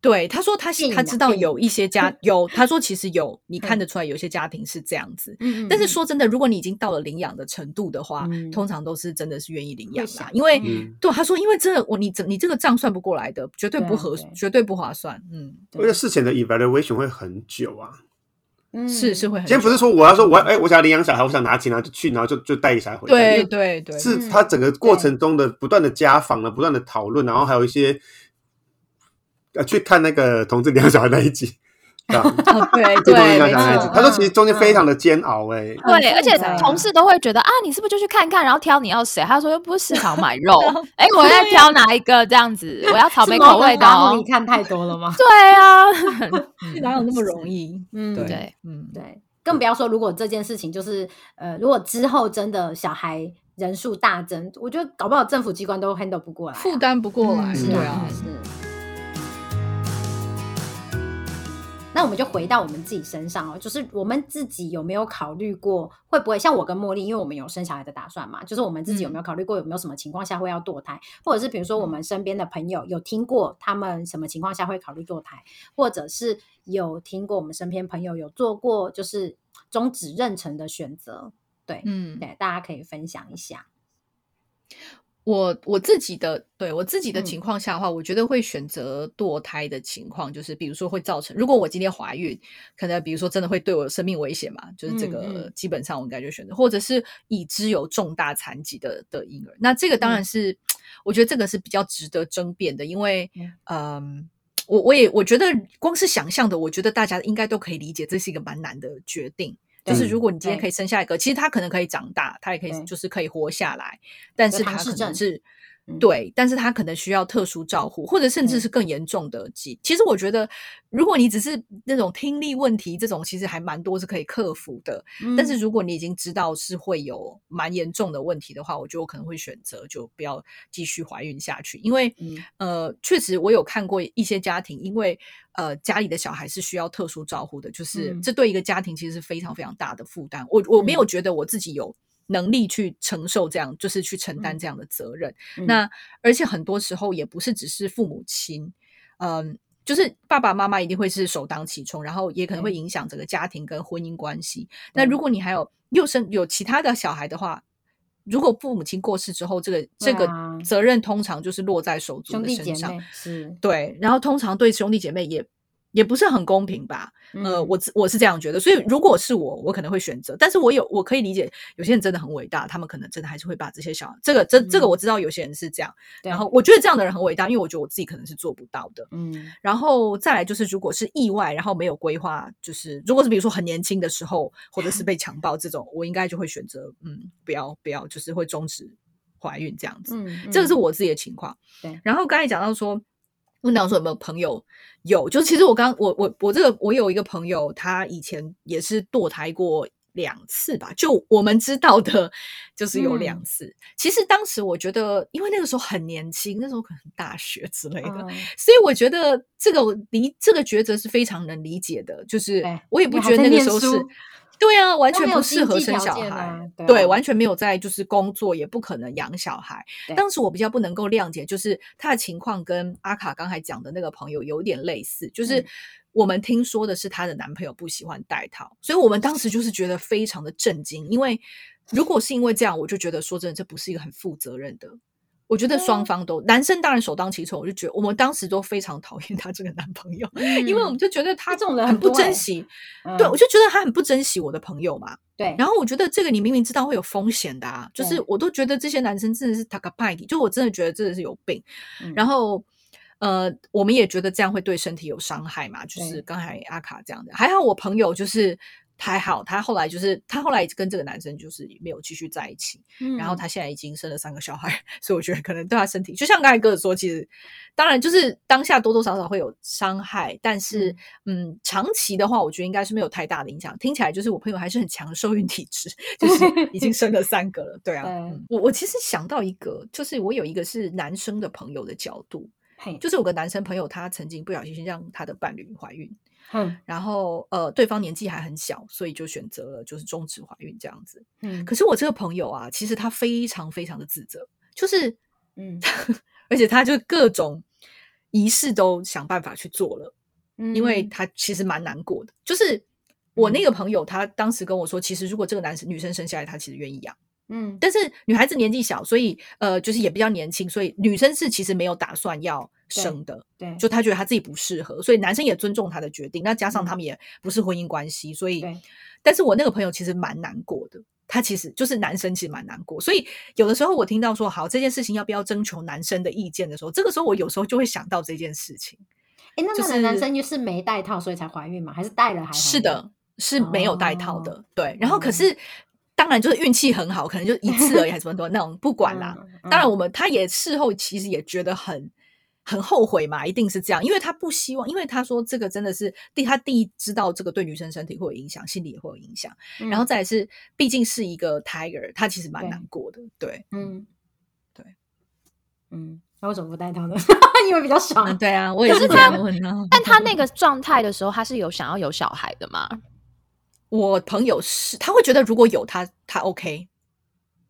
对，他说他他知道有一些家有，他说其实有，你看嗯得出来有些家庭是这样子。嗯但是说真的，如果你已经到了领养的程度的话，嗯通常都是真的是愿意领养的，因为、嗯对他说，因为这我你这你这个账算不过来的，绝对不合，对绝对不划算。嗯，而且事前的 evaluation 会很久啊。嗯。是是会很今天不是说我要说我要哎、我想要领养小孩，我想拿钱，然后就去，然后就就带一个小孩回来。对对对，嗯是他整个过程中的不断的家访了，不断的讨论，然后还有一些呃去看那个同志领养小孩那一集，啊，哦对 对，他说其实中间非常的煎熬、哎、对，而且同事都会觉得啊，你是不是就去看看，然后挑你要谁？他说又不是市场买肉 哎，我在挑哪一个这样子？我要草莓口味的哦你。看太多了吗？对啊，哪有那么容易？嗯，对对，嗯，对，更不要说如果这件事情就是呃，如果之后真的小孩人数大增，我觉得搞不好政府机关都 handle 不过来啊、负担不过来，嗯是对啊，是。那我们就回到我们自己身上哦，就是我们自己有没有考虑过，会不会像我跟茉莉，因为我们有生小孩的打算嘛，就是我们自己有没有考虑过，有没有什么情况下会要堕胎，或者是比如说我们身边的朋友有听过他们什么情况下会考虑堕胎，或者是有听过我们身边朋友有做过就是终止妊娠的选择，对，嗯，对，大家可以分享一下。我我自己的对我自己的嗯情况下的话，我觉得会选择堕胎的情况，就是比如说会造成，如果我今天怀孕，可能比如说真的会对我有生命危险嘛，就是这嗯个嗯基本上我应该就选择，或者是已知有重大残疾的的婴儿，那这个当然嗯是、我觉得这个是比较值得争辩的，因为嗯嗯。我我也我觉得光是想象的，我觉得大家应该都可以理解，这是一个蛮难的决定。就是如果你今天可以生下一个，其实他可能可以长大，他也可以就是可以活下来，但是他可能是嗯对，但是他可能需要特殊照护，或者甚至嗯是更严重的疾。其实我觉得，如果你只是那种听力问题，这种其实还蛮多是可以克服的。但是嗯如果你已经知道是会有蛮严重的问题的话，我觉得我可能会选择就不要继续怀孕下去，因为、嗯呃，确实我有看过一些家庭，因为呃家里的小孩是需要特殊照护的，就是、嗯这对一个家庭其实是非常非常大的负担。我我没有觉得我自己有。能力去承受这样，就是去承担嗯这样的责任。嗯。那而且很多时候也不是只是父母亲，嗯，就是爸爸妈妈一定会是首当其冲，然后也可能会影响整个家庭跟婚姻关系。那如果你还有又生有其他的小孩的话，如果父母亲过世之后，这个这个责任通常就是落在手足的身上是。对，然后通常对兄弟姐妹也也不是很公平吧？呃，嗯我自我是这样觉得，所以如果是我，我可能会选择，但是我有我可以理解，有些人真的很伟大，他们可能真的还是会把这些小这个这这个嗯我知道有些人是这样，对然后我觉得这样的人很伟大，因为我觉得我自己可能是做不到的。嗯然后再来就是，如果是意外，然后没有规划，就是如果是比如说很年轻的时候，或者是被强暴这种，我应该就会选择嗯，不要不要，就是会终止怀孕这样子。嗯，这个是嗯我自己的情况。对然后刚才讲到说，问到说有没有朋友有，就其实我刚我我我这个我有一个朋友，他以前也是堕胎过。两次吧，就我们知道的，就是有两嗯次。其实当时我觉得，因为那个时候很年轻，那时候可能大学之类的，嗯所以我觉得这个理这个抉择是非常能理解的。就是我也不觉得那个时候是书，对啊，完全不适合生小孩，对完全没有在就是工作，也不可能养小孩。对当时我比较不能够谅解，就是他的情况跟阿卡刚才讲的那个朋友有点类似，就是嗯我们听说的是她的男朋友不喜欢戴套，所以我们当时就是觉得非常的震惊，因为如果是因为这样，我就觉得说真的，这不是一个很负责任的。我觉得双方都，男生当然首当其冲，我就觉得我们当时都非常讨厌她这个男朋友，因为我们就觉得他这种人很不珍惜，对嗯我就觉得他很不珍惜我的朋友嘛。对，然后我觉得这个你明明知道会有风险的啊，就是我都觉得这些男生真的是塔卡派底，就我真的觉得真的是有病。嗯然后呃，我们也觉得这样会对身体有伤害嘛，就是对刚才阿卡这样的。还好我朋友就是还好，他后来就是他后来跟这个男生就是没有继续在一起，然后嗯他现在已经生了三个小孩，所以我觉得可能对他身体，就像刚才哥哥说，其实当然就是当下多多少少会有伤害，但是嗯长期的话，我觉得应该是没有太大的影响。听起来就是我朋友还是很强的受孕体质，就是已经生了三个了，对啊。嗯我我其实想到一个，就是我有一个是男生的朋友的角度，嘿，就是有个男生朋友，他曾经不小心让他的伴侣怀孕，嗯然后呃，对方年纪还很小，所以就选择了就是终止怀孕这样子。嗯可是我这个朋友啊，其实他非常非常的自责，就是嗯 而且他就各种仪式都想办法去做了，嗯，因为他其实蛮难过的。就是我那个朋友，他当时跟我说，其实如果这个男生女生生下来，他其实愿意养。嗯但是女孩子年纪小，所以呃，就是也比较年轻，所以女生是其实没有打算要生的，对，就她觉得她自己不适合，所以男生也尊重她的决定。那加上他们也不是婚姻关系，所以，但是我那个朋友其实蛮难过的。他其实就是男生，其实蛮难过，所以有的时候我听到说好这件事情要不要征求男生的意见的时候，这个时候我有时候就会想到这件事情。哎，那就那个男生就是没戴套，所以才怀孕吗？还是戴了还？是的，是没有戴套的，哦对。然后可哦是当然就是运气很好，可能就一次而已，还是什么的那种，不管啦。嗯当然，我们他也事后其实也觉得很很后悔嘛，一定是这样，因为他不希望，因为他说这个真的是第他第一知道这个对女生身体会有影响，心理也会有影响，嗯然后再来是毕竟是一个 tiger，，他其实蛮对难过的，对，嗯，对，嗯，那为什么不戴套呢？因为比较爽嗯，。对啊，我也是是这样问啊。但他那个状态的时候，他是有想要有小孩的吗？我朋友是他会觉得如果有他他 OK，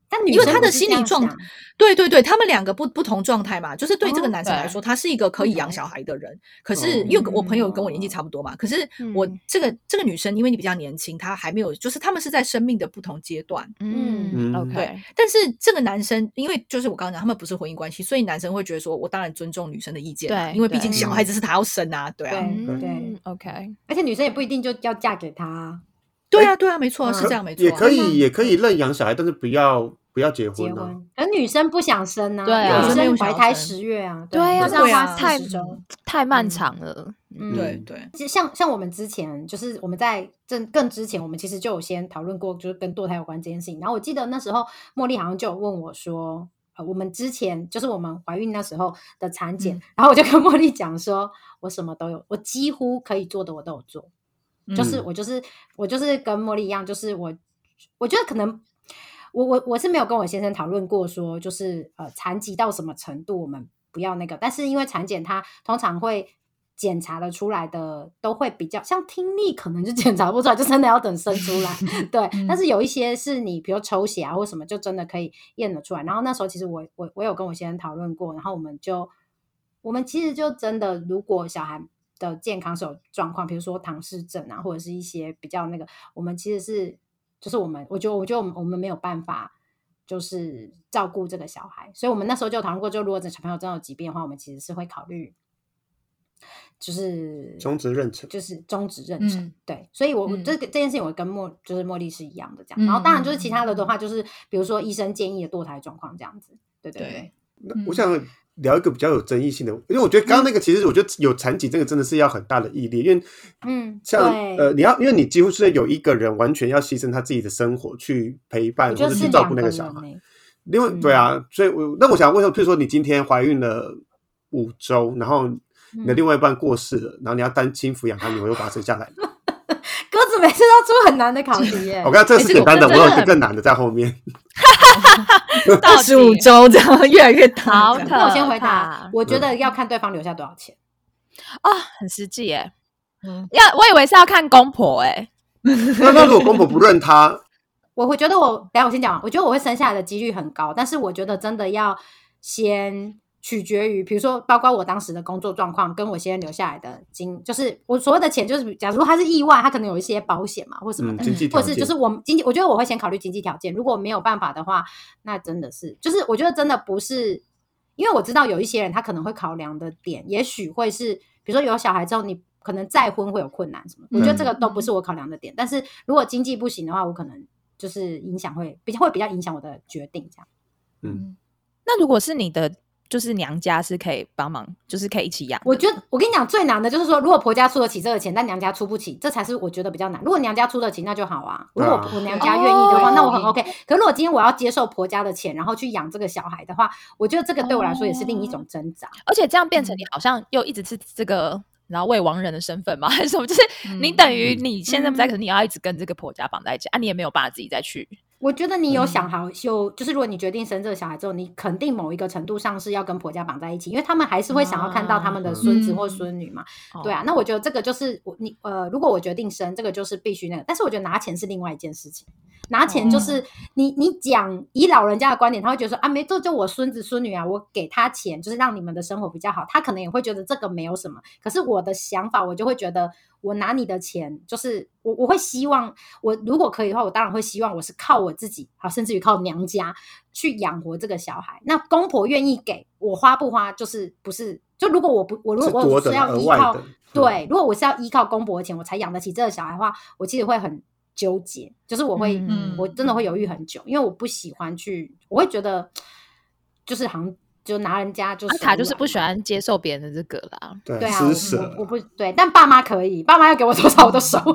但因为他的心理状想对对对，他们两个不不同状态嘛，就是对这个男生来说，他是一个可以养小孩的人。可是哦因为我朋友跟我年纪差不多嘛，可是我。嗯这个这个女生，因为你比较年轻，她还没有，就是他们是在生命的不同阶段。嗯嗯，OK，但是这个男生，因为就是我刚刚讲，他们不是婚姻关系，所以男生会觉得说，我当然尊重女生的意见啊，对因为毕竟小孩子是他要生啊，对啊，对，OK，而且女生也不一定就要嫁给他啊，对啊，对啊，没错是这样，没错啊，也可以也可以认养小孩，但是不要不要结结婚啊。婚。可女生不想生啊，对啊女女生怀胎十月啊，对啊对啊太。太漫长了。嗯对对，其实像像我们之前，就是我们在更更之前，我们其实就有先讨论过，就是跟堕胎有关这件事情。然后我记得那时候茉莉好像就有问我说，呃，我们之前就是我们怀孕那时候的产检，嗯然后我就跟茉莉讲说，我什么都有，我几乎可以做的我都有做，就是嗯我就是我就是跟茉莉一样，就是我我觉得可能。我我我是没有跟我先生讨论过说，就是呃残疾到什么程度我们不要那个，但是因为产检它通常会检查的出来的都会比较像听力，可能就 检查不出来，就真的要等生出来。对，但是有一些是你比如抽血啊或什么，就真的可以验得出来。然后那时候其实我我我有跟我先生讨论过，然后我们就我们其实就真的，如果小孩的健康是有状况，比如说唐氏症啊，或者是一些比较那个，我们其实是就是我们，我觉得我觉得我们我们没有办法。就是照顾这个小孩，所以我们那时候就有讨论过，就如果这小朋友真的有疾病的话，我们其实是会考虑，就是终止妊娠就是终止妊娠。嗯对，所以我我嗯这个这件事情，我跟茉就是茉莉是一样的这样。然后当然就是其他的的话，就是比如说医生建议的堕胎状况这样子。对对对对，那我想聊一个比较有争议性的，因为我觉得刚刚那个其实我觉得有残疾这个真的是要很大的毅力，因为嗯，像呃你要因为你几乎是有一个人完全要牺牲他自己的生活去陪伴或者去照顾那个小孩。欸另外，对啊，所以我那我想问说，譬如说你今天怀孕了五周，然后你的嗯另外一半过世了，然后你要单亲抚养他，你会把他生下来吗？每次都出很难的考题耶 我。刚才这个是简单的，我有一个更难的在后面。到二十五底周这样越来越大好这样，可那我先回答，我觉得要看对方留下多少钱。啊，很实际耶。嗯要我以为是要看公婆哎，那那如果公婆不认他，我会觉得我，等下我先讲，我觉得我会生下来的几率很高，但是我觉得真的要先取决于，比如说包括我当时的工作状况，跟我先留下来的金，就是我所谓的钱，就是假如他是意外，他可能有一些保险嘛，或什么嗯，的，经济或者是就是我们经济，我觉得我会先考虑经济条件，如果没有办法的话，那真的是，就是我觉得真的不是，因为我知道有一些人他可能会考量的点，也许会是，比如说有小孩之后你。可能再婚会有困难什么，我觉得这个都不是我考量的点。但是如果经济不行的话，我可能就是影响会比较会比较影响我的决定，这样。嗯，那如果是你的，就是娘家是可以帮忙，就是可以一起养。我觉得我跟你讲最难的就是说，如果婆家出得起这个钱，但娘家出不起，这才是我觉得比较难。如果娘家出得起，那就好啊。如果我娘家愿意的话，哦那我很 OK。可是如果今天我要接受婆家的钱，然后去养这个小孩的话，我觉得这个对我来说也是另一种挣扎。而且这样变成嗯你好像又一直是这个。然后未亡人的身份吗？还是什么？就是你等于你现在不在，嗯可是你要一直跟这个婆家绑在一起啊，你也没有办法自己再去我觉得你有嗯想好，就就是如果你决定生这个小孩之后，你肯定某一个程度上是要跟婆家绑在一起，因为他们还是会想要看到他们的孙子或嗯孙女嘛。哦对啊，那我觉得这个就是我你呃，如果我决定生，这个就是必须那个，但是我觉得拿钱是另外一件事情。拿钱就是你你讲以老人家的观点，他会觉得说啊，没这就我孙子孙女啊，我给他钱就是让你们的生活比较好，他可能也会觉得这个没有什么。可是我的想法，我就会觉得我拿你的钱，就是我我会希望我如果可以的话，我当然会希望我是靠我自己，好，甚至于靠娘家去养活这个小孩。那公婆愿意给我花不花，就是不是就如果我不我如果我是要依靠对，如果我是要依靠公婆的钱我才养得起这个小孩的话，我其实会很纠结，就是我会，嗯我真的会犹豫很久，因为我不喜欢去，我会觉得就是好像就拿人家就是阿卡就是不喜欢接受别人的这个啦。对对啊，我施舍我我不对，但爸妈可以，爸妈要给我多少我都收。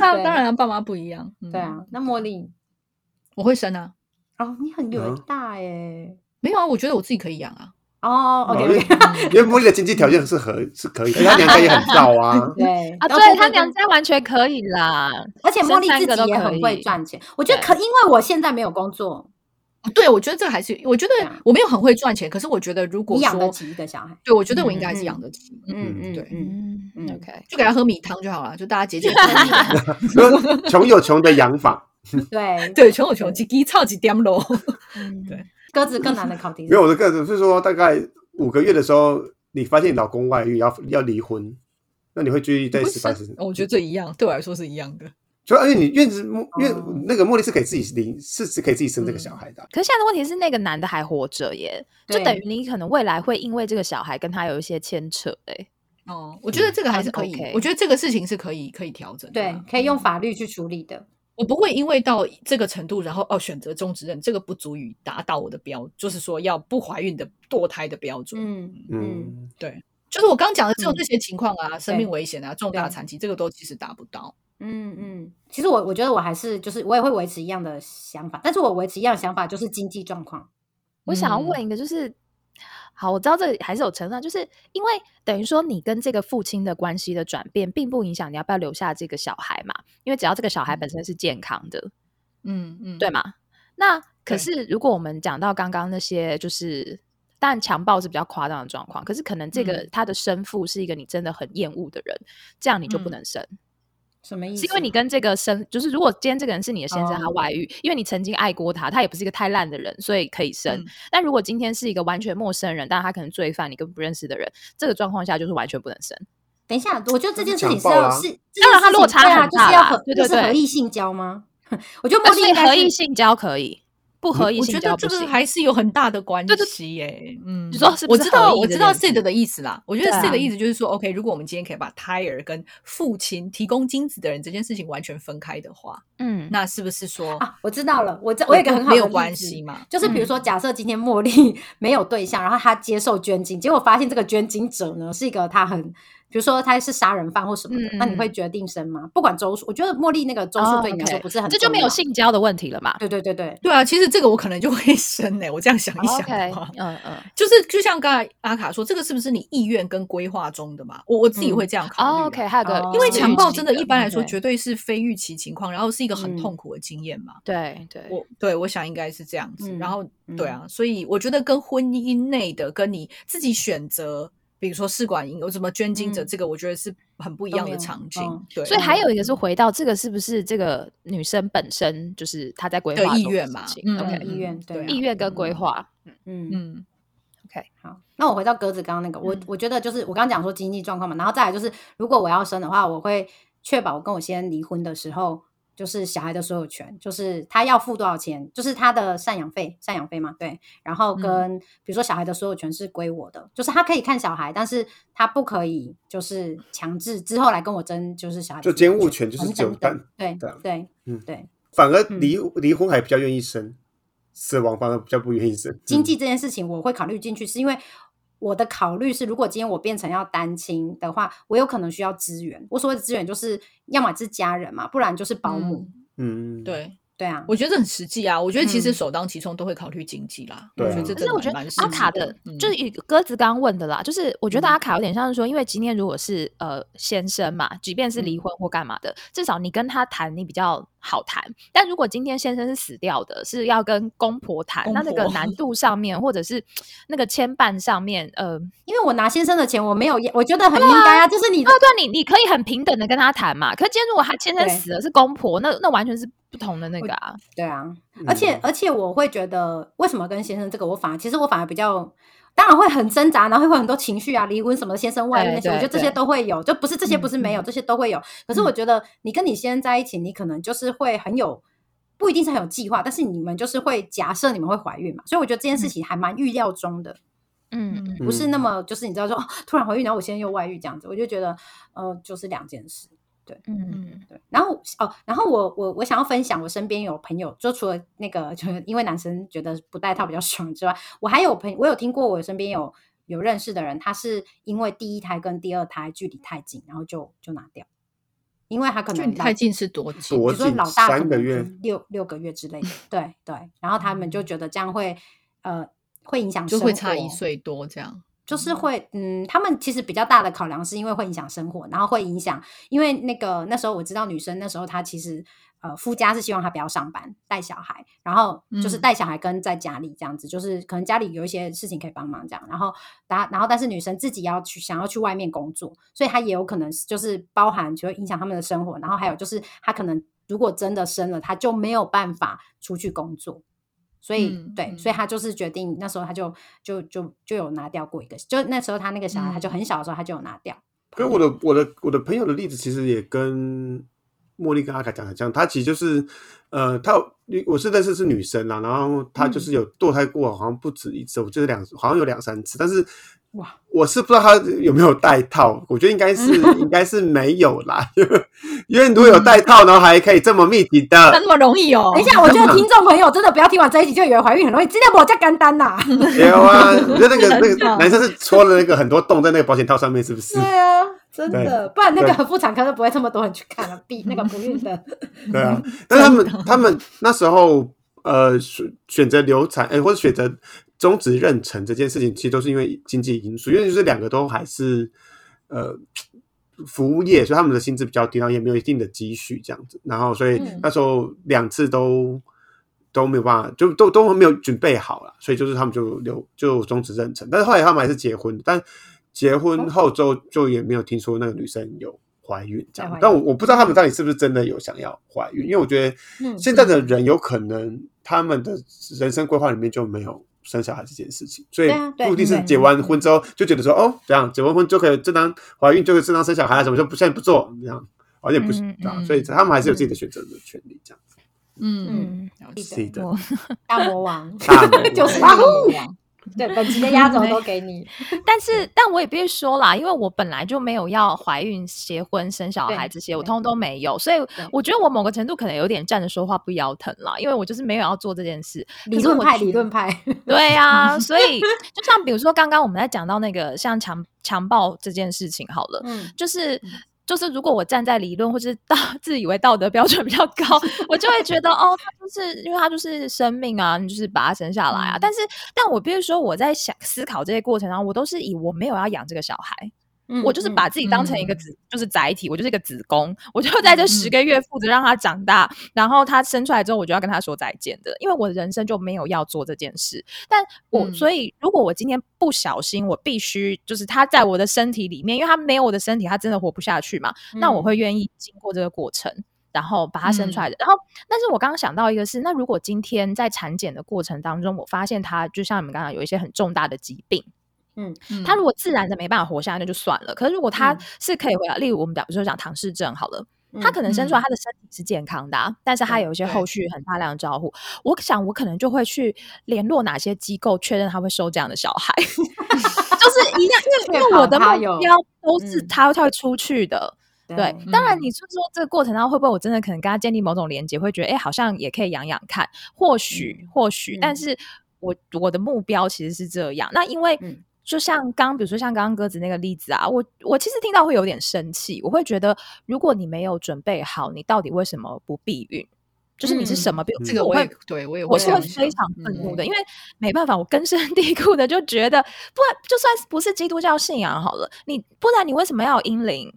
那当然，爸妈不一样。嗯对，啊，那茉莉我会生啊。哦，你很伟嗯大哎。没有啊，我觉得我自己可以养啊。哦，OK 因为 OK，因为茉莉的经济条件是合是可以，而且她娘家也很造啊。对 啊，对他娘家完全可以啦。而且茉莉自己也很会赚钱，我觉得可，因为我现在没有工作，对，我觉得这个还是，我觉得我没有很会赚钱，可是我觉得如果你养得，起一个小孩。对我觉得我应该还是嗯养得起。嗯，嗯嗯对嗯，嗯嗯，OK，就给他喝米汤就好了，就大家节俭。穷有穷的养法，对，对，穷有穷，几滴操几点咯。嗯对鸽子更难的考题是。没有我的鸽子是说，大概五个月的时候，你发现你老公外遇要要离婚，那你会继续在会十八生十？我觉得这一样，对我来说是一样的。就而且你院子莫，因为哦那个茉莉是可以自己领，是是可以自己生这个小孩的啊。可是现在的问题是，那个男的还活着耶，就等于你可能未来会因为这个小孩跟他有一些牵扯哎。哦，我觉得这个还是可以我觉得这个事情是可以可以调整的对啊。，可以用法律去处理的。我不会因为到这个程度，然后哦选择终止认，这个不足以达到我的标，就是说要不怀孕的堕胎的标准。嗯嗯，嗯，对，就是我刚刚讲的只有嗯这些情况啊，生命危险啊，重大对残疾，这个都其实达不到。嗯嗯，其实我我觉得我还是就是我也会维持一样的想法，但是我维持一样的想法就是经济状况。我想要嗯。问一个，就是、好，我知道这个还是有成分，就是因为等于说你跟这个父亲的关系的转变，并不影响你要不要留下这个小孩嘛，因为只要这个小孩本身是健康的，嗯嗯，对吗？那可是如果我们讲到刚刚那些，就是当然强暴是比较夸张的状况，可是可能这个、嗯。他的生父是一个你真的很厌恶的人，这样你就不嗯。能生。什么意思？是因为你跟这个生，就是如果今天这个人是你的先生，他哦外遇，因为你曾经爱过他，他也不是一个太烂的人，所以可以生。嗯但如果今天是一个完全陌生人，但他可能罪犯，你根本不认识的人，这个状况下就是完全不能生。等一下，我觉得这件事情是要是，这当然它件事情落差很大啊就是要合，对对就是合对意性交吗？我觉得而且茉莉应该是合意性交可以，不合意我觉得这个。还是有很大的关系耶。嗯，你说是我知道，我知道 Sid 的意思啦。我觉得 Sid 的意思就是说，OK，如果我们今天可以把胎儿跟父亲提供精子的人这件事情完全分开的话，嗯，那是不是说啊，我知道了，我这我有一个很好的没有关系嘛？就是比如嗯说，假设今天茉莉 没有对象，然后她接受捐精，结果发现这个捐精者呢是一个她很，比如说他是杀人犯或什么的，嗯那你会决定生吗？不管周数，我觉得茉莉那个周数哦对你来说不是很这就没有。性交的问题了嘛对对对对，对啊，其实这个我可能就会生呢、我这样想一想话，嗯嗯，就是就像刚才阿卡说，这个是不是你意愿跟规划中的嘛？我我自己会这样考虑、啊哦，OK，还有个哦因为强暴真的，一般来说对绝对是非预期情况，然后是一个很嗯痛苦的经验嘛。对对，我对我想应该是这样子，嗯然后嗯对啊，所以我觉得跟婚姻内的跟你自己选择，比如说试管婴有什么捐精者，嗯。这个我觉得是很不一样的场景。嗯。对，所以还有一个是回到这个是不是这个女生本身就是她在规划中意愿嘛嗯意愿对啊意愿跟规划，嗯。嗯嗯。OK，好，那我回到鸽子刚刚那个，我嗯。我觉得就是我刚刚讲说经济状况嘛，然后再来就是，如果我要生的话，我会确保我跟我先离婚的时候，就是小孩的所有权，就是他要付多少钱，就是他的赡养费，赡养费嘛，对，然后跟、比如说小孩的所有权是归我的，就是他可以看小孩，但是他不可以就是强制之后来跟我争，就是小孩就监护权就是等只有单对对嗯对，反而离离婚还比较愿意生，死亡反而比较不愿意生。经嗯。济这件事情我会考虑进去，是因为我的考虑是，如果今天我变成要单亲的话，我有可能需要资源。我所谓的资源就是要么是家人嘛，不然就是保姆。嗯嗯，对，对啊，我觉得这很实际啊。我觉得其实嗯首当其冲都会考虑经济啦。我觉得这真的可是我觉得阿卡的，嗯就是以鸽子刚刚问的啦，就是我觉得嗯阿卡有点像是说，因为今天如果是呃先生嘛，即便是离婚或干嘛的，至少你跟他谈，你比较好谈。但如果今天先生是死掉的，是要跟公婆谈，公那那个难度上面，或者是那个牵绊上面，呃，因为我拿先生的钱，我没有，我觉得很应该啊，就是你的对对，你你可以很平等的跟他谈嘛。可是今天如果他先生死了是公婆，那那完全是不同的那个啊。对啊，而且而且我会觉得，为什么跟先生这个，我反而其实我反而比较，当然会很挣扎，然后会有很多情绪啊，离婚什么的，先生外遇那些，我觉得这些都会有，就不是这些不是没有，嗯这些都会有。可是我觉得你跟你先生在一起，你可能就是会很有。不一定是很有计划，但是你们就是会假设你们会怀孕嘛，所以我觉得这件事情还蛮预料中的，嗯，不是那么就是你知道说、哦突然怀孕，然后我现在又外遇这样子，我就觉得呃就是两件事。嗯对，然后哦，然后我我我想要分享，我身边有朋友，就除了那个，就是因为男生觉得不戴套比较爽之外，我还有朋，我有听过我身边有有认识的人，他是因为第一胎跟第二胎距离太近，然后就就拿掉，因为他可能距离太近是多近？多近比如说老大可能就三个月六六个月之类的，对对，然后他们就觉得这样会呃会影响就生活会差一岁多这样。就是会，嗯，他们其实比较大的考量是因为会影响生活，然后会影响，因为那个那时候我知道女生那时候她其实呃夫家是希望她不要上班带小孩，然后就是嗯带小孩跟在家里这样子，就是可能家里有一些事情可以帮忙这样，然后然然后但是女生自己要去想要去外面工作，所以她也有可能就是包含就会影响他们的生活，然后还有就是她可能如果真的生了，她就没有办法出去工作。所以、嗯对，嗯所以他就是决定那时候他就就就就有拿掉过一个，就那时候他那个小孩他就嗯很小的时候他就有拿掉。跟我的我的我的朋友的例子，其实也跟茉莉跟阿凯讲的像，她其实就是呃，她有我是认识是女生啦，然后她就是有堕胎过，好像不止一次，我记得两好像有两三次，但是哇，我是不知道他有没有戴套，我觉得应该是 应该是没有啦，因为如果有戴套，然后还可以这么密集的那，么容易哦？等一下，我觉得听众朋友真的不要听完这一集就以为怀孕很容易，今天我叫干单呐。有啊，我觉得那个那个男生是戳了那个很多洞在那个保险套上面，是不是？对啊，真的不然那个妇产科都不会这么多人去看了，避那个不孕的。对啊，但他们他们那时候呃选选择流产，哎、或者选择终止妊娠这件事情，其实都是因为经济因素，因为就是两个都还是呃服务业，所以他们的薪资比较低，然后也没有一定的积蓄这样子，然后所以嗯那时候两次都。都没有办法，就都都没有准备好了，所以就是他们就留就终止妊娠，但是后来他们还是结婚，但结婚后之后就也没有听说那个女生有怀孕这。样但我我不知道他们到底是不是真的有想要怀孕，因为我觉得嗯现在的人有可能他们的人生规划里面就没有生小孩这件事情，所以对啊对对不一定是结完婚之后就觉得说哦，这样结完婚就可以正当怀孕，就可以正当生小孩，什么就不现在不做这样，好像也不是嗯这样，嗯。所以他们还是有自己的选择的权利这样。子。嗯是的，大魔王，大魔王。就是大魔王对，本集的压轴都给你。但是，但我也必须说啦，因为我本来就没有要怀孕、结婚、生小孩对这些，我通通都没有，所以我觉得我某个程度可能有点站着说话不腰疼啦，因为我就是没有要做这件事。理论派，理论派，对呀、所以 就像比如说刚刚我们在讲到那个像强强暴这件事情好了，嗯，就是。就是如果我站在理论或是道 自以为道德标准比较高，我就会觉得哦，他就是因为他就是生命啊，你就是把他生下来啊。嗯但是，但我必须说，我在想思考这些过程当中，我都是以我没有要养这个小孩，嗯我就是把自己当成一个嗯。子，就是载体，我就是一个子宫，我就在这十嗯。个月负责让他长大，然后他生出来之后，我就要跟他说再见的，因为我的人生就没有要做这件事。但我、嗯。所以，如果我今天不小心，我必须就是他在我的身体里面，因为他没有我的身体，他真的活不下去嘛，那我嗯。会愿意经过这个过程。然后把它生出来的，然后，但是我刚刚想到一个是，那如果今天在产检的过程当中，我发现他就像你们刚刚有一些很重大的疾病，嗯他如果自然的没办法活下来，那就算了。可是如果他嗯。是可以回来，例如我们讲，比如说讲唐氏症好了，他嗯可能生出来他。的身体是健康的、啊，但是他有一些后续很大量的照护。我想我可能就会去联络哪些机构，确认他会收这样的小孩，就是一样，因为因为我的目标都是嗯。他他会出去的。对，当然嗯。你是说这个过程当中会不会我真的可能跟他建立某种连接，会觉得哎，诶好像也可以养养看，或许或许，但嗯。是我我的目标其实是这样。那因为嗯就像刚比如说像刚刚鸽子那个例子啊，我我其实听到会有点生气，我会觉得如果你没有准备好，你到底为什么不避孕？就是你是什么？比如这个我也对我也我是会非常愤怒的，嗯因为没办法，我根深蒂固的就觉得，不然就算不是基督教信仰好了，你不然你为什么要有阴灵？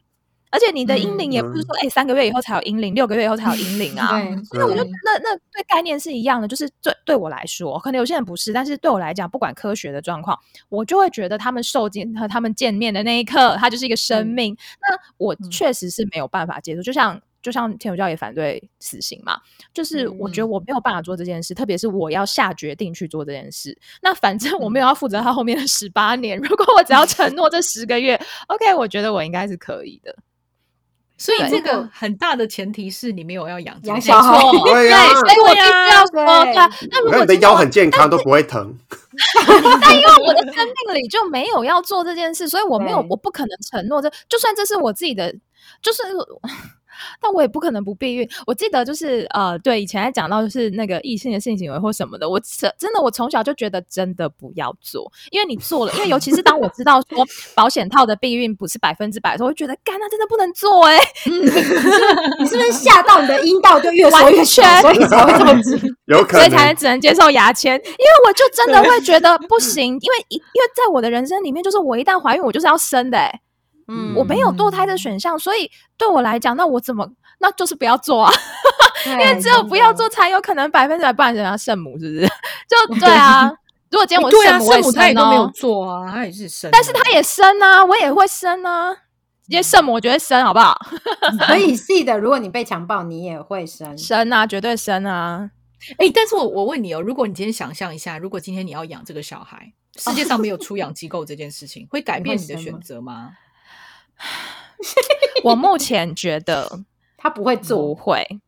而且你的阴龄也不是说，哎、三个月以后才有阴龄，六个月以后才有阴龄啊。对，所以我就那那对概念是一样的，就是对对我来说，可能有些人不是，但是对我来讲，不管科学的状况，我就会觉得他们受见和他们见面的那一刻，他就是一个生命。那我嗯确实是没有办法接受，就像就像天主教也反对死刑嘛，就是我觉得嗯我没有办法做这件事，特别是我要下决定去做这件事。那反正我没有要负责他后面的十八年，如果我只要承诺这十个月，OK，我觉得我应该是可以的。对所以这个很大的前提是你没有要养这个养小孩对呀所以我必须要说，对。那如果你的腰很健康，都不会疼。但因为我的生命里就没有要做这件事，所以我没有，我不可能承诺这，就算这是我自己的，就是。但我也不可能不避孕。我记得就是呃，对以前还讲到就是那个异性的性行为或什么的，我真真的我从小就觉得真的不要做，因为你做了，因为尤其是当我知道说保险套的避孕不是百分之百的时候，我会觉得干那真的不能做哎 你是不是吓到你的阴道就越缩越小，所以才会这么紧？有可能所以才能能。只能接受牙签，因为我就真的会觉得不行，因为一因为在我的人生里面，就是我一旦怀孕，我就是要生的、欸，嗯我没有堕胎的选项，所以对我来讲，那我怎么那就是不要做啊，因因为只有不要做，才有可能百分之百，不然人家圣母是不是？就对啊，如果今天我是对啊，圣母，他也都没有哦，做啊，他也是生啊，但是他也生啊，我也会生啊，因为圣母我觉得生好不好？可以是的。如果你被强暴，你也会生。生啊，绝对生啊，哎、但是我我问你哦，如果你今天想象一下，如果今天你要养这个小孩，世界上没有出养机构这件事情，会改变你的选择吗？我目前觉得 他不会做不做，会。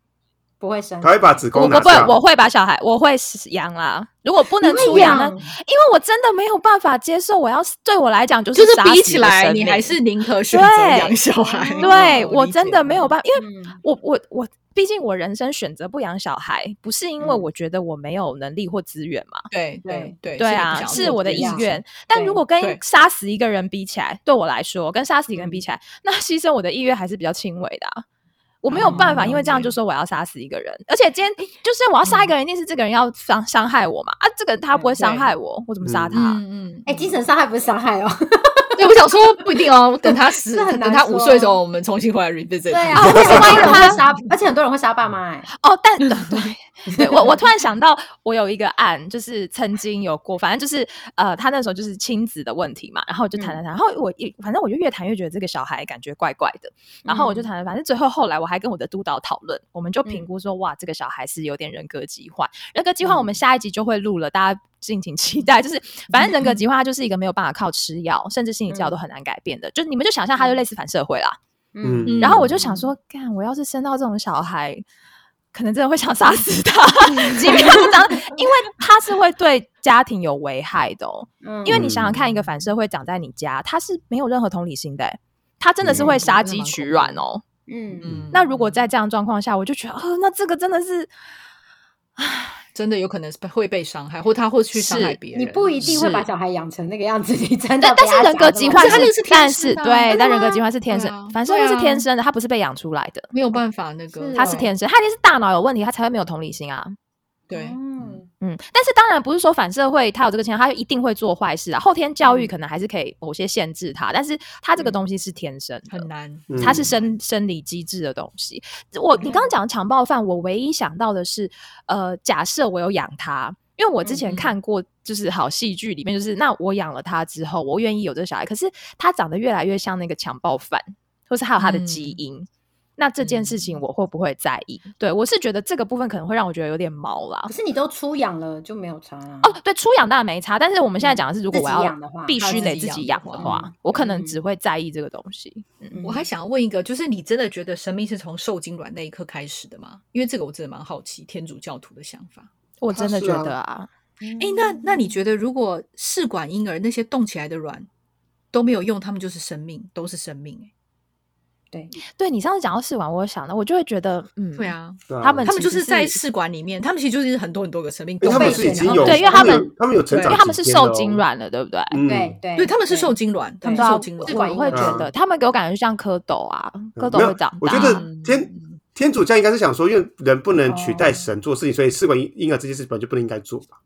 不会生他。会把子我我不会，宫拿下。我会把小孩，我会养啦。如果不能出养呢？因为我真的没有办法接受，我要对我来讲就是就是比起来，你还是宁可选择对养小孩。对我真的没有办法，因为嗯我我我，毕竟我人生选择不养小孩，不是因为嗯我觉得我没有能力或资源嘛。对对对对啊，是是我的意愿。但如果跟杀死一个人比起来，对我来说，跟杀死一个人比起来，那牺牲我的意愿还是比较轻微的、啊。我没有办法，哦因为这样就说我要杀死一个人，而且今天就是我要杀一个人，一定是这个人要伤伤害我嘛？啊，这个人他不会伤害我，我怎么杀他？嗯嗯，哎，精神伤害不是伤害哦。对，我想说不一定哦，等他死，这很难等他五说岁的时候，我们重新回来 revisit。对啊，而且万一人会杀，而且很多人会杀爸妈。哎，哦，但对对我我突然想到，我有一个案，就是曾经有过，反正就是呃，他那时候就是亲子的问题嘛，然后我就谈谈谈，然后我一反正我就越谈越觉得这个小孩感觉怪怪的，然后我就谈，反正最后后来我还跟我的督导讨论，我们就评估说，哇，这个小孩是有点人格疾患，人格疾患我们下一集就会录了，大家。敬请期待，就是反正人格疾患它就是一个没有办法靠吃药，甚至心理治疗都很难改变的。就你们就想象它就类似反社会啦。嗯，嗯。然后我就想说，干，我要是生到这种小孩，可能真的会想杀死他，即便是长，因为他是会对家庭有危害的哦。嗯。因为你想想看，一个反社会长在你家，他是没有任何同理心的欸，他真的是会杀鸡取卵哦。嗯。嗯。那如果在这样状况下，我就觉得，哦，那这个真的是，真的有可能是会被伤害，或他会去伤害别人。你不一定会把小孩养成那个样子，你真的但但是人格疾患他那个是天但是生对，但人格疾患是天生，反正又是天生的，他不是被养出来的，没有办法，那个。他是天生，他一定是大脑有问题，他才会没有同理心啊。对，嗯嗯，但是当然不是说反社会他有这个倾向，他就一定会做坏事啊。后天教育可能还是可以某些限制他，但是他这个东西是天生的，很难。他是生生理机制的东西。我你刚刚讲强暴犯，我唯一想到的是，呃，假设我有养他。因为我之前看过，就是好戏剧里面，就是那我养了他之后，我愿意有这个小孩，可是他长得越来越像那个强暴犯，或是还有他的基因，那这件事情嗯我会不会在意？对我是觉得这个部分可能会让我觉得有点毛啦可。是你都出养了就没有差啊。哦，对，出养当然没差，但是我们现在讲的是，如果我要养的话必须得自己养的话话，我可能嗯只会在意这个东西。嗯我还想要问一个，就是你真的觉得生命是从受精卵那一刻开始的吗？因为这个我真的蛮好奇天主教徒的想法。我真的觉得啊，哎、那那你觉得，如果试管婴儿那些动起来的卵都没有用，他们就是生命，都是生命、欸？对，对你上次讲到试管，我有想到，我就会觉得，嗯，对，啊，他们他们就是在是试管里面，他们其实就是很多很多个生命都被是已经有，对因为他们他们有成长，因为他们是受精，卵了，对不对？嗯，对对对，他们是受精卵，他们受精卵试。管我会觉得他们给我感觉就像蝌蚪啊，蝌蚪会长大。我觉得嗯天天主教应该是想说，因为人不能取代哦神做事情，所以试管婴婴儿这件事本来就不能应该做吧？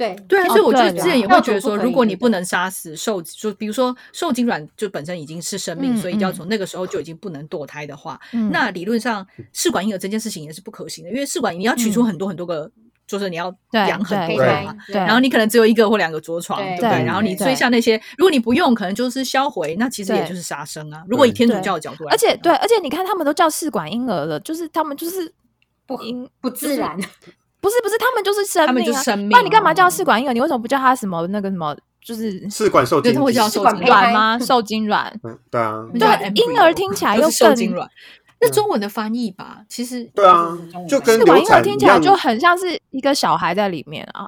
对对啊，哦所以我就对之前也啦会觉得说，如果你不能杀死受，就比如说受精卵就本身已经是生命，嗯所以要嗯从那个时候就已经不能堕胎的话，嗯那理论上试管婴儿这件事情也是不可行的，因为试管你要取出嗯很多很多个，就是你要对养很多个嘛。然后你可能只有一个或两个着床，对对不对？然后你对追下那些，如果你不用，可能就是销毁，那其实也就是杀生啊。如果以天主教的角度来讲，而且对，而且你看他们都叫试管婴儿了，就是他们就是不婴不自然。不是不是，他们就是生命、啊，他们就是生命那你干嘛叫哦试管婴儿？你为什么不叫他什么那个什么？就是试管受精卵吗？受精卵？嗯，对啊，对，婴儿听起来就是受又更精卵。那中文的翻译吧，其实对啊，就跟试管婴儿听起来就很像是一个小孩在里面啊。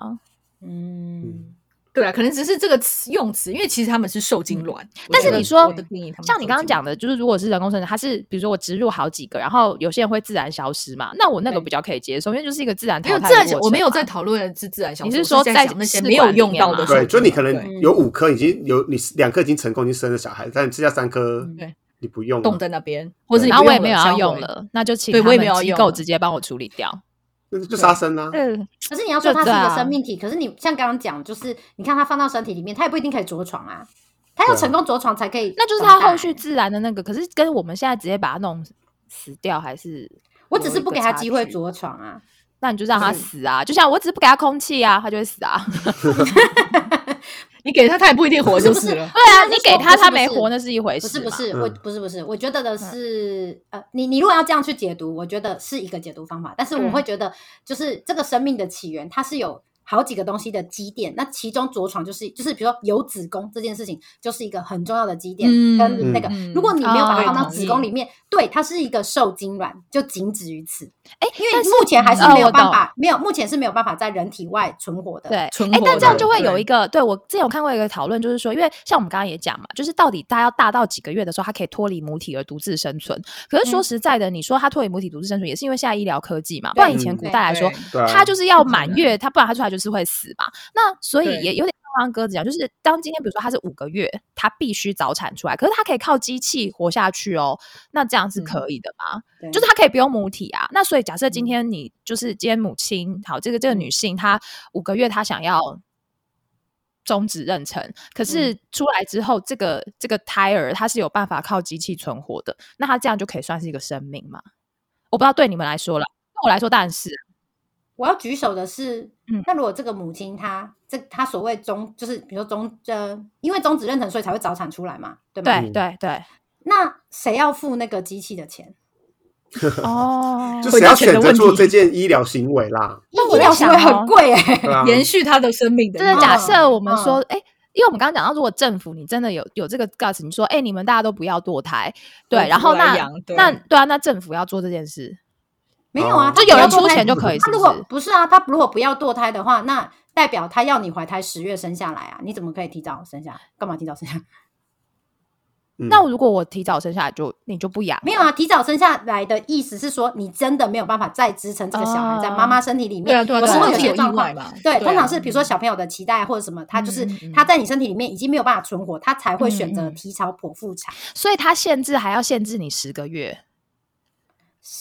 嗯，对啊，可能只是这个词用词，因为其实他们是受精卵。但是你说像你刚刚讲的，就是如果是人工生殖，它是比如说我植入好几个，然后有些人会自然消失嘛，那我那个比较可以接受，因为就是一个自然淘汰自然消，我没有在讨论的是自然消失，你是说在那些试没有用到的对，卵？就你可能有五颗已经有你两颗已经成功已经生了小孩，但剩下三颗你不用冻在那边，或者然后我也没有要用了那就请对他们机我也没有要用了构直接帮我处理掉。那就杀生啦。嗯，可是你要说它是一个生命体，可是你像刚刚讲，就是你看它放到身体里面，它也不一定可以着床啊，它要成功着床才可以。那就是他后续。自然的那个，可是跟我们现在直接把它弄死掉，还是我只是不给他机会着床啊。那你就让他死啊！就像我只是不给他空气啊，他就会死啊。你给他，他也不一定活就不是。对啊，你给他他没活，那是一回事。不是不是，嗯我不是不是，我觉得的是，呃，你你如果要这样去解读，我觉得是一个解读方法，但是我嗯会觉得，就是这个生命的起源，它是有好几个东西的基点，那其中着床就是就是比如说有子宫这件事情，就是一个很重要的基点，嗯跟那个，嗯如果你没有把它放到哦子宫里面，对，它是一个受精卵，就仅止于此。哎，因为目前还是没有办法，没有目前是没有办法在人体外存活的。对，哎，存活哎但这样就会有一个，对我之前有看过一个讨论，就是说，因为像我们刚刚也讲嘛，就是到底它要大到几个月的时候，它可以脱离母体而独自生存。可是说嗯实在的，你说它脱离母体独自生存，也是因为现在医疗科技嘛，不然以前嗯古代来说，它就是要满月，它不然它出来就是会死嘛。那所以也有点像刚刚鸽子讲，就是当今天比如说他是五个月，他必须早产出来，可是他可以靠机器活下去哦，那这样是嗯可以的吗？对就是他可以不用母体啊。那所以假设今嗯天你就是今天母亲，好，这个这个女性她五个月她想要终止妊娠，可嗯是出来之后，这个这个胎儿它是有办法靠机器存活的，那它这样就可以算是一个生命吗？我不知道对你们来说了，对我来说当然是啊。我要举手的是，嗯那如果这个母亲她这她所谓终就是比如说终呃，因为终止妊娠，所以才会早产出来嘛，对吧？对对对，那谁要付那个机器的钱？哦就谁要选择做这件医疗行为啦？那我在医疗行为很贵哎、延续他的生命的就是假设我们嗯说，哎、因为我们刚刚讲到，如果政府你真的有有这个 guts，你说，哎、你们大家都不要堕胎，对，然后那对那对啊，那政府要做这件事，没有啊，就有人出钱就可以，是他如果不是？啊，他如果不要堕胎的话，那代表他要你怀胎十月生下来啊，你怎么可以提早生下？干嘛提早生下？嗯那如果我提早生下来就，你就不养？没有啊，提早生下来的意思是说，你真的没有办法再支撑这个小孩在妈妈身体里面。对啊对啊，有时候有对啊会有些状况，嘛？对，通啊常是比如说小朋友的脐带或者什么，他就是他在你身体里面已经没有办法存活，他才会选择提早剖腹产。所以他限制还要限制你十个月，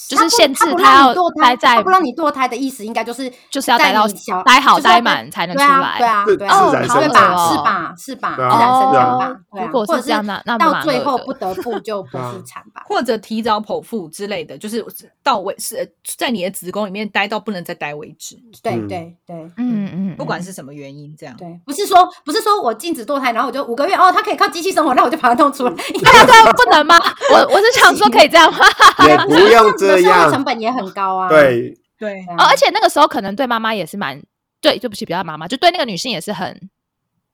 就是限制他要让你堕胎，待在他不让你堕胎的意思，应该就是就是要待到小待好待满才能出来啊对啊，是对啊，自然生对吧？产是吧？是吧？自然生吧？对啊如果是或者这样那那到最后不得不就剖腹 产吧？或者提早剖腹之类的，就是到为是呃在你的子宫里面待到不能再待为止，对嗯对对。嗯嗯，不管嗯是什么原因，这样。对，不是说不是说我禁止堕胎，然后我就五个月哦，他可以靠机器生活，那我就把它弄出来。对啊对啊，不能吗？我我是想说可以这样吗？也不用样子的生活成，本也很高啊。对，对对啊，哦，而且那个时候可能对妈妈也是蛮对，对不起，不要妈妈，就对那个女性也是很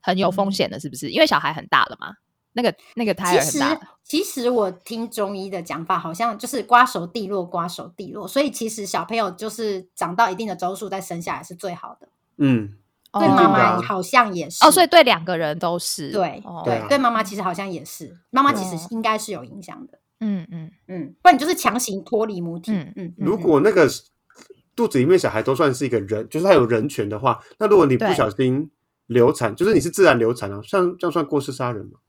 很有风险的，是不是？因为小孩很大了嘛，那个那个胎其实儿很大。其实我听中医的讲法，好像就是瓜熟蒂落，瓜熟蒂落。所以其实小朋友就是长到一定的周数再生下来是最好的。嗯，哦对妈妈好像也是哦，所以对两个人都是对哦对啊对妈妈其实好像也是，妈妈其哦实应该是有影响的。嗯嗯嗯，不然你就是强行脱离母体。嗯嗯嗯，如果那个肚子里面小孩都算是一个人，就是他有人权的话，那如果你不小心流产，就是你是自然流产啊，像这样算过失杀人吗？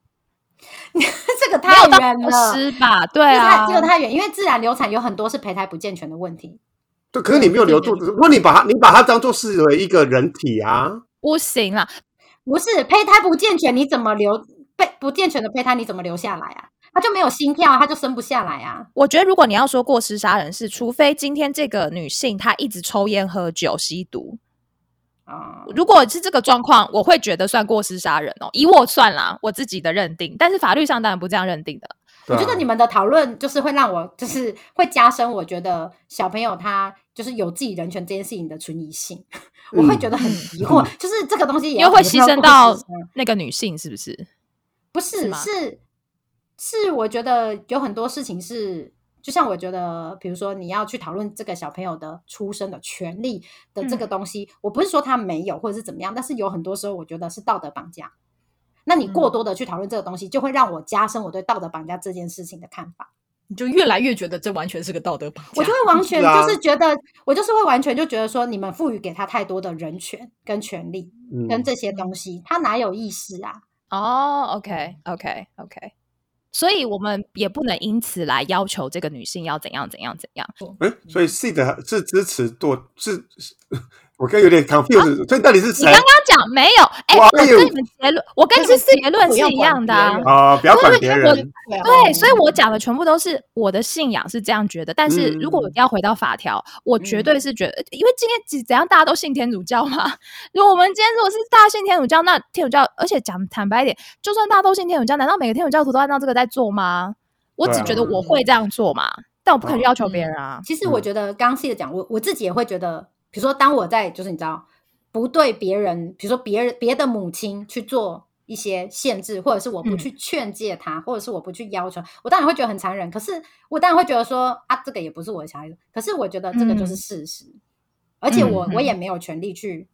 这个太远了，失吧？对这个太啊，这个太远，因为自然流产有很多是胚胎不健全的问题。对，可是你没有留肚子，如果你把它你把它当做视为一个人体啊，不行啊，不是胚胎不健全，你怎么留被不健全的胚胎你怎么留下来啊？他就没有心跳，他就生不下来啊。我觉得如果你要说过失杀人，是除非今天这个女性她一直抽烟、喝酒、吸毒。啊、如果是这个状况，我会觉得算过失杀人哦。以我算啦，我自己的认定，但是法律上当然不这样认定的。啊我觉得你们的讨论就是会让我，就是会加深我觉得小朋友他就是有自己人权这件事情的存疑性，我会觉得很疑惑，就是这个东西也又会牺牲到那个女性，是不是？不是吗是是，我觉得有很多事情是，就像我觉得，比如说你要去讨论这个小朋友的出生的权利的这个东西，我不是说他没有或者是怎么样，但是有很多时候我觉得是道德绑架。那你过多的去讨论这个东西，就会让我加深我对道德绑架这件事情的看法。你就越来越觉得这完全是个道德绑架。我就会完全就是觉得，我就是会完全就觉得说，你们赋予给他太多的人权跟权利嗯跟这些东西，他哪有意识啊？哦，OK，OK，OK，所以我们也不能因此来要求这个女性要怎样怎样怎样。哎，所以 C 的是支持堕是，是我刚有点 confused，所以到底是谁你刚刚讲没有？哎、跟你们结论，我跟你们结论是一样的、啊不要管别人。啊？不要管别人，对所以我讲的全部都是我的信仰是这样觉得，但是如果嗯要回到法条，我绝对是觉得，因为今天怎怎样大家都信天主教嘛。如果我们今天如果是大家信天主教，那天主教，而且讲坦白一点，就算大家都信天主教，难道每个天主教徒都按照这个在做吗？我只觉得我会这样做嘛，但我不可能嗯要求别人啊。其实我觉得刚刚 C 的讲，我我自己也会觉得，比如说当我在就是你知道不对别人，比如说别人别的母亲去做一些限制，或者是我不嗯去劝诫他，或者是我不去要求，我当然会觉得很残忍。可是我当然会觉得说啊，这个也不是我的小孩子，可是我觉得这个就是嗯事实，而且我、嗯我也没有权利去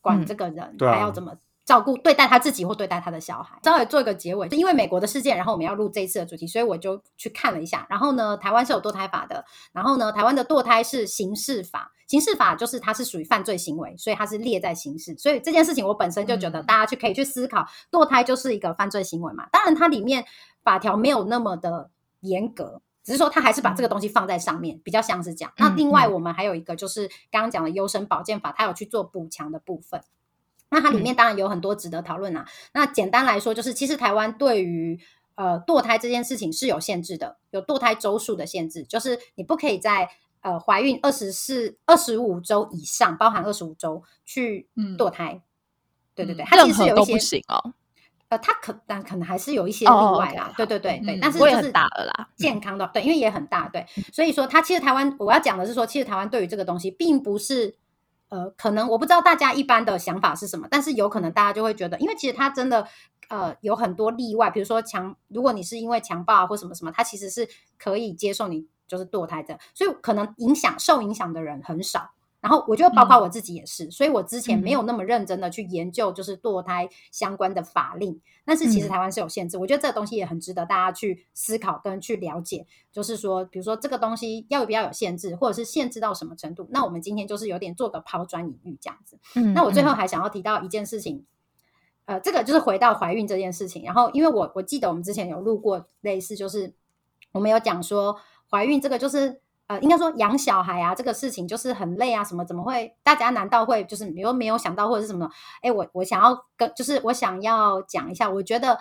管嗯这个人，对啊他要怎么。照顾对待他自己或对待他的小孩，稍微做一个结尾，因为美国的事件，然后我们要录这一次的主题，所以我就去看了一下。然后呢，台湾是有堕胎法的，然后呢，台湾的堕胎是刑事法，刑事法就是它是属于犯罪行为，所以它是列在刑事。所以这件事情我本身就觉得嗯大家去可以去思考，堕胎就是一个犯罪行为嘛。当然，它里面法条没有那么的严格。只是说，它还是把这个东西放在上面，比较像是这样。那另外，嗯我们还有一个就是刚刚讲的优生保健法，它有去做补强的部分。那它里面当然有很多值得讨论啊。那简单来说，就是其实台湾对于呃堕胎这件事情是有限制的，有堕胎周数的限制，就是你不可以在呃怀孕二十四、二十五周以上，包含二十五周去嗯堕胎。对对对，嗯它其实是有一些不行哦，呃，它可但可能还是有一些例哦外啦。好对对对对，嗯但是就是大了啦。健康的，对，因为也很大，对，所以说它其实台湾我要讲的是说，其实台湾对于这个东西并不是呃，可能我不知道大家一般的想法是什么，但是有可能大家就会觉得，因为其实他真的呃有很多例外，比如说强，如果你是因为强暴啊或什么什么，他其实是可以接受你就是堕胎的，所以可能影响受影响的人很少。然后我觉得包括我自己也是，所以我之前没有那么认真的去研究就是堕胎相关的法令，但是其实嗯台湾是有限制，我觉得这个东西也很值得大家去思考跟去了解。就是说，比如说这个东西要不要有限制，或者是限制到什么程度？那我们今天就是有点做个抛砖引玉这样子。嗯那我最后嗯还想要提到一件事情，呃，这个就是回到怀孕这件事情。然后，因为我我记得我们之前有录过类似，就是我们有讲说怀孕这个就是。呃，应该说养小孩啊，这个事情就是很累啊，什么怎么会？大家难道会就是比如没有想到或者是什么？哎，我我想要跟，就是我想要讲一下，我觉得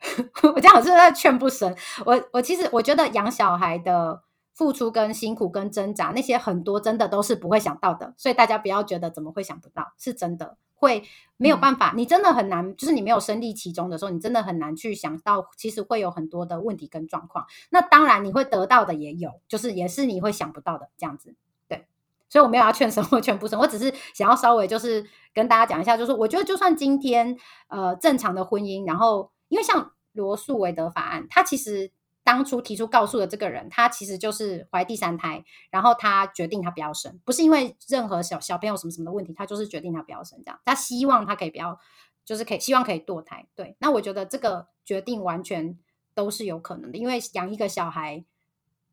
我这样是在劝不神。我我其实我觉得养小孩的付出跟辛苦跟挣扎，那些很多真的都是不会想到的，所以大家不要觉得怎么会想不到，是真的会没有办法，你真的很难，就是你没有身历其中的时候，你真的很难去想到，其实会有很多的问题跟状况。那当然你会得到的也有，就是也是你会想不到的这样子。对，所以我没有要劝生或劝不生，我只是想要稍微就是跟大家讲一下，就是我觉得就算今天呃正常的婚姻，然后因为像罗素韦德法案，它其实。当初提出告诉的这个人，他其实就是怀第三胎，然后他决定他不要生，不是因为任何小小朋友什么什么的问题，他就是决定他不要生，这样，他希望他可以不要，就是可以希望可以堕胎。对，那我觉得这个决定完全都是有可能的，因为养一个小孩，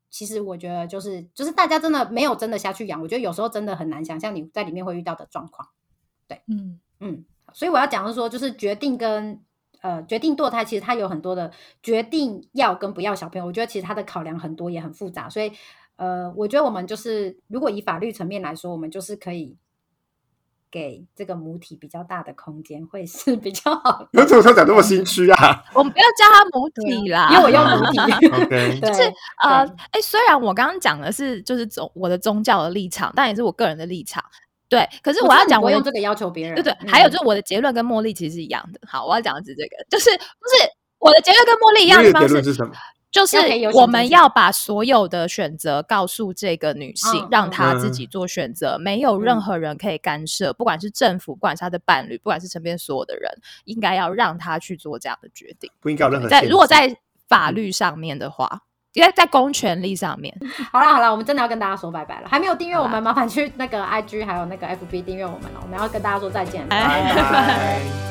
其实我觉得就是就是大家真的没有真的下去养，我觉得有时候真的很难想象你在里面会遇到的状况。对嗯嗯，所以我要讲的是说，就是决定跟呃决定堕胎，其实它有很多的决定要跟不要小朋友，我觉得其实它的考量很多也很复杂，所以呃，我觉得我们就是如果以法律层面来说，我们就是可以给这个母体比较大的空间，会是比较好的。为什么讲那么心虚啊 我们不要叫他母体啦，因为我用母体 就是呃对，哎，虽然我刚刚讲的是就是宗我的宗教的立场，但也是我个人的立场。对，可是我我要讲我用这个要求别人。对对，嗯还有就是我的结论跟茉莉其实是一样的。好，我要讲的是这个，就是不是我的结论跟茉莉一样你的的方式，结论是什么？就是我们要把所有的选择告诉这个女性，嗯让她自己做选择，没有任嗯何人可以干涉，不管是政府，不管是她的伴侣，不管是身边所有的人，应该要让她去做这样的决定。不应该有任何在如果在法律上面的话，因为在公权力上面，好了好了，我们真的要跟大家说拜拜了。还没有订阅我们，麻烦去那个 IG 还有那个 FB 订阅我们了。我们要跟大家说再见，哎拜拜。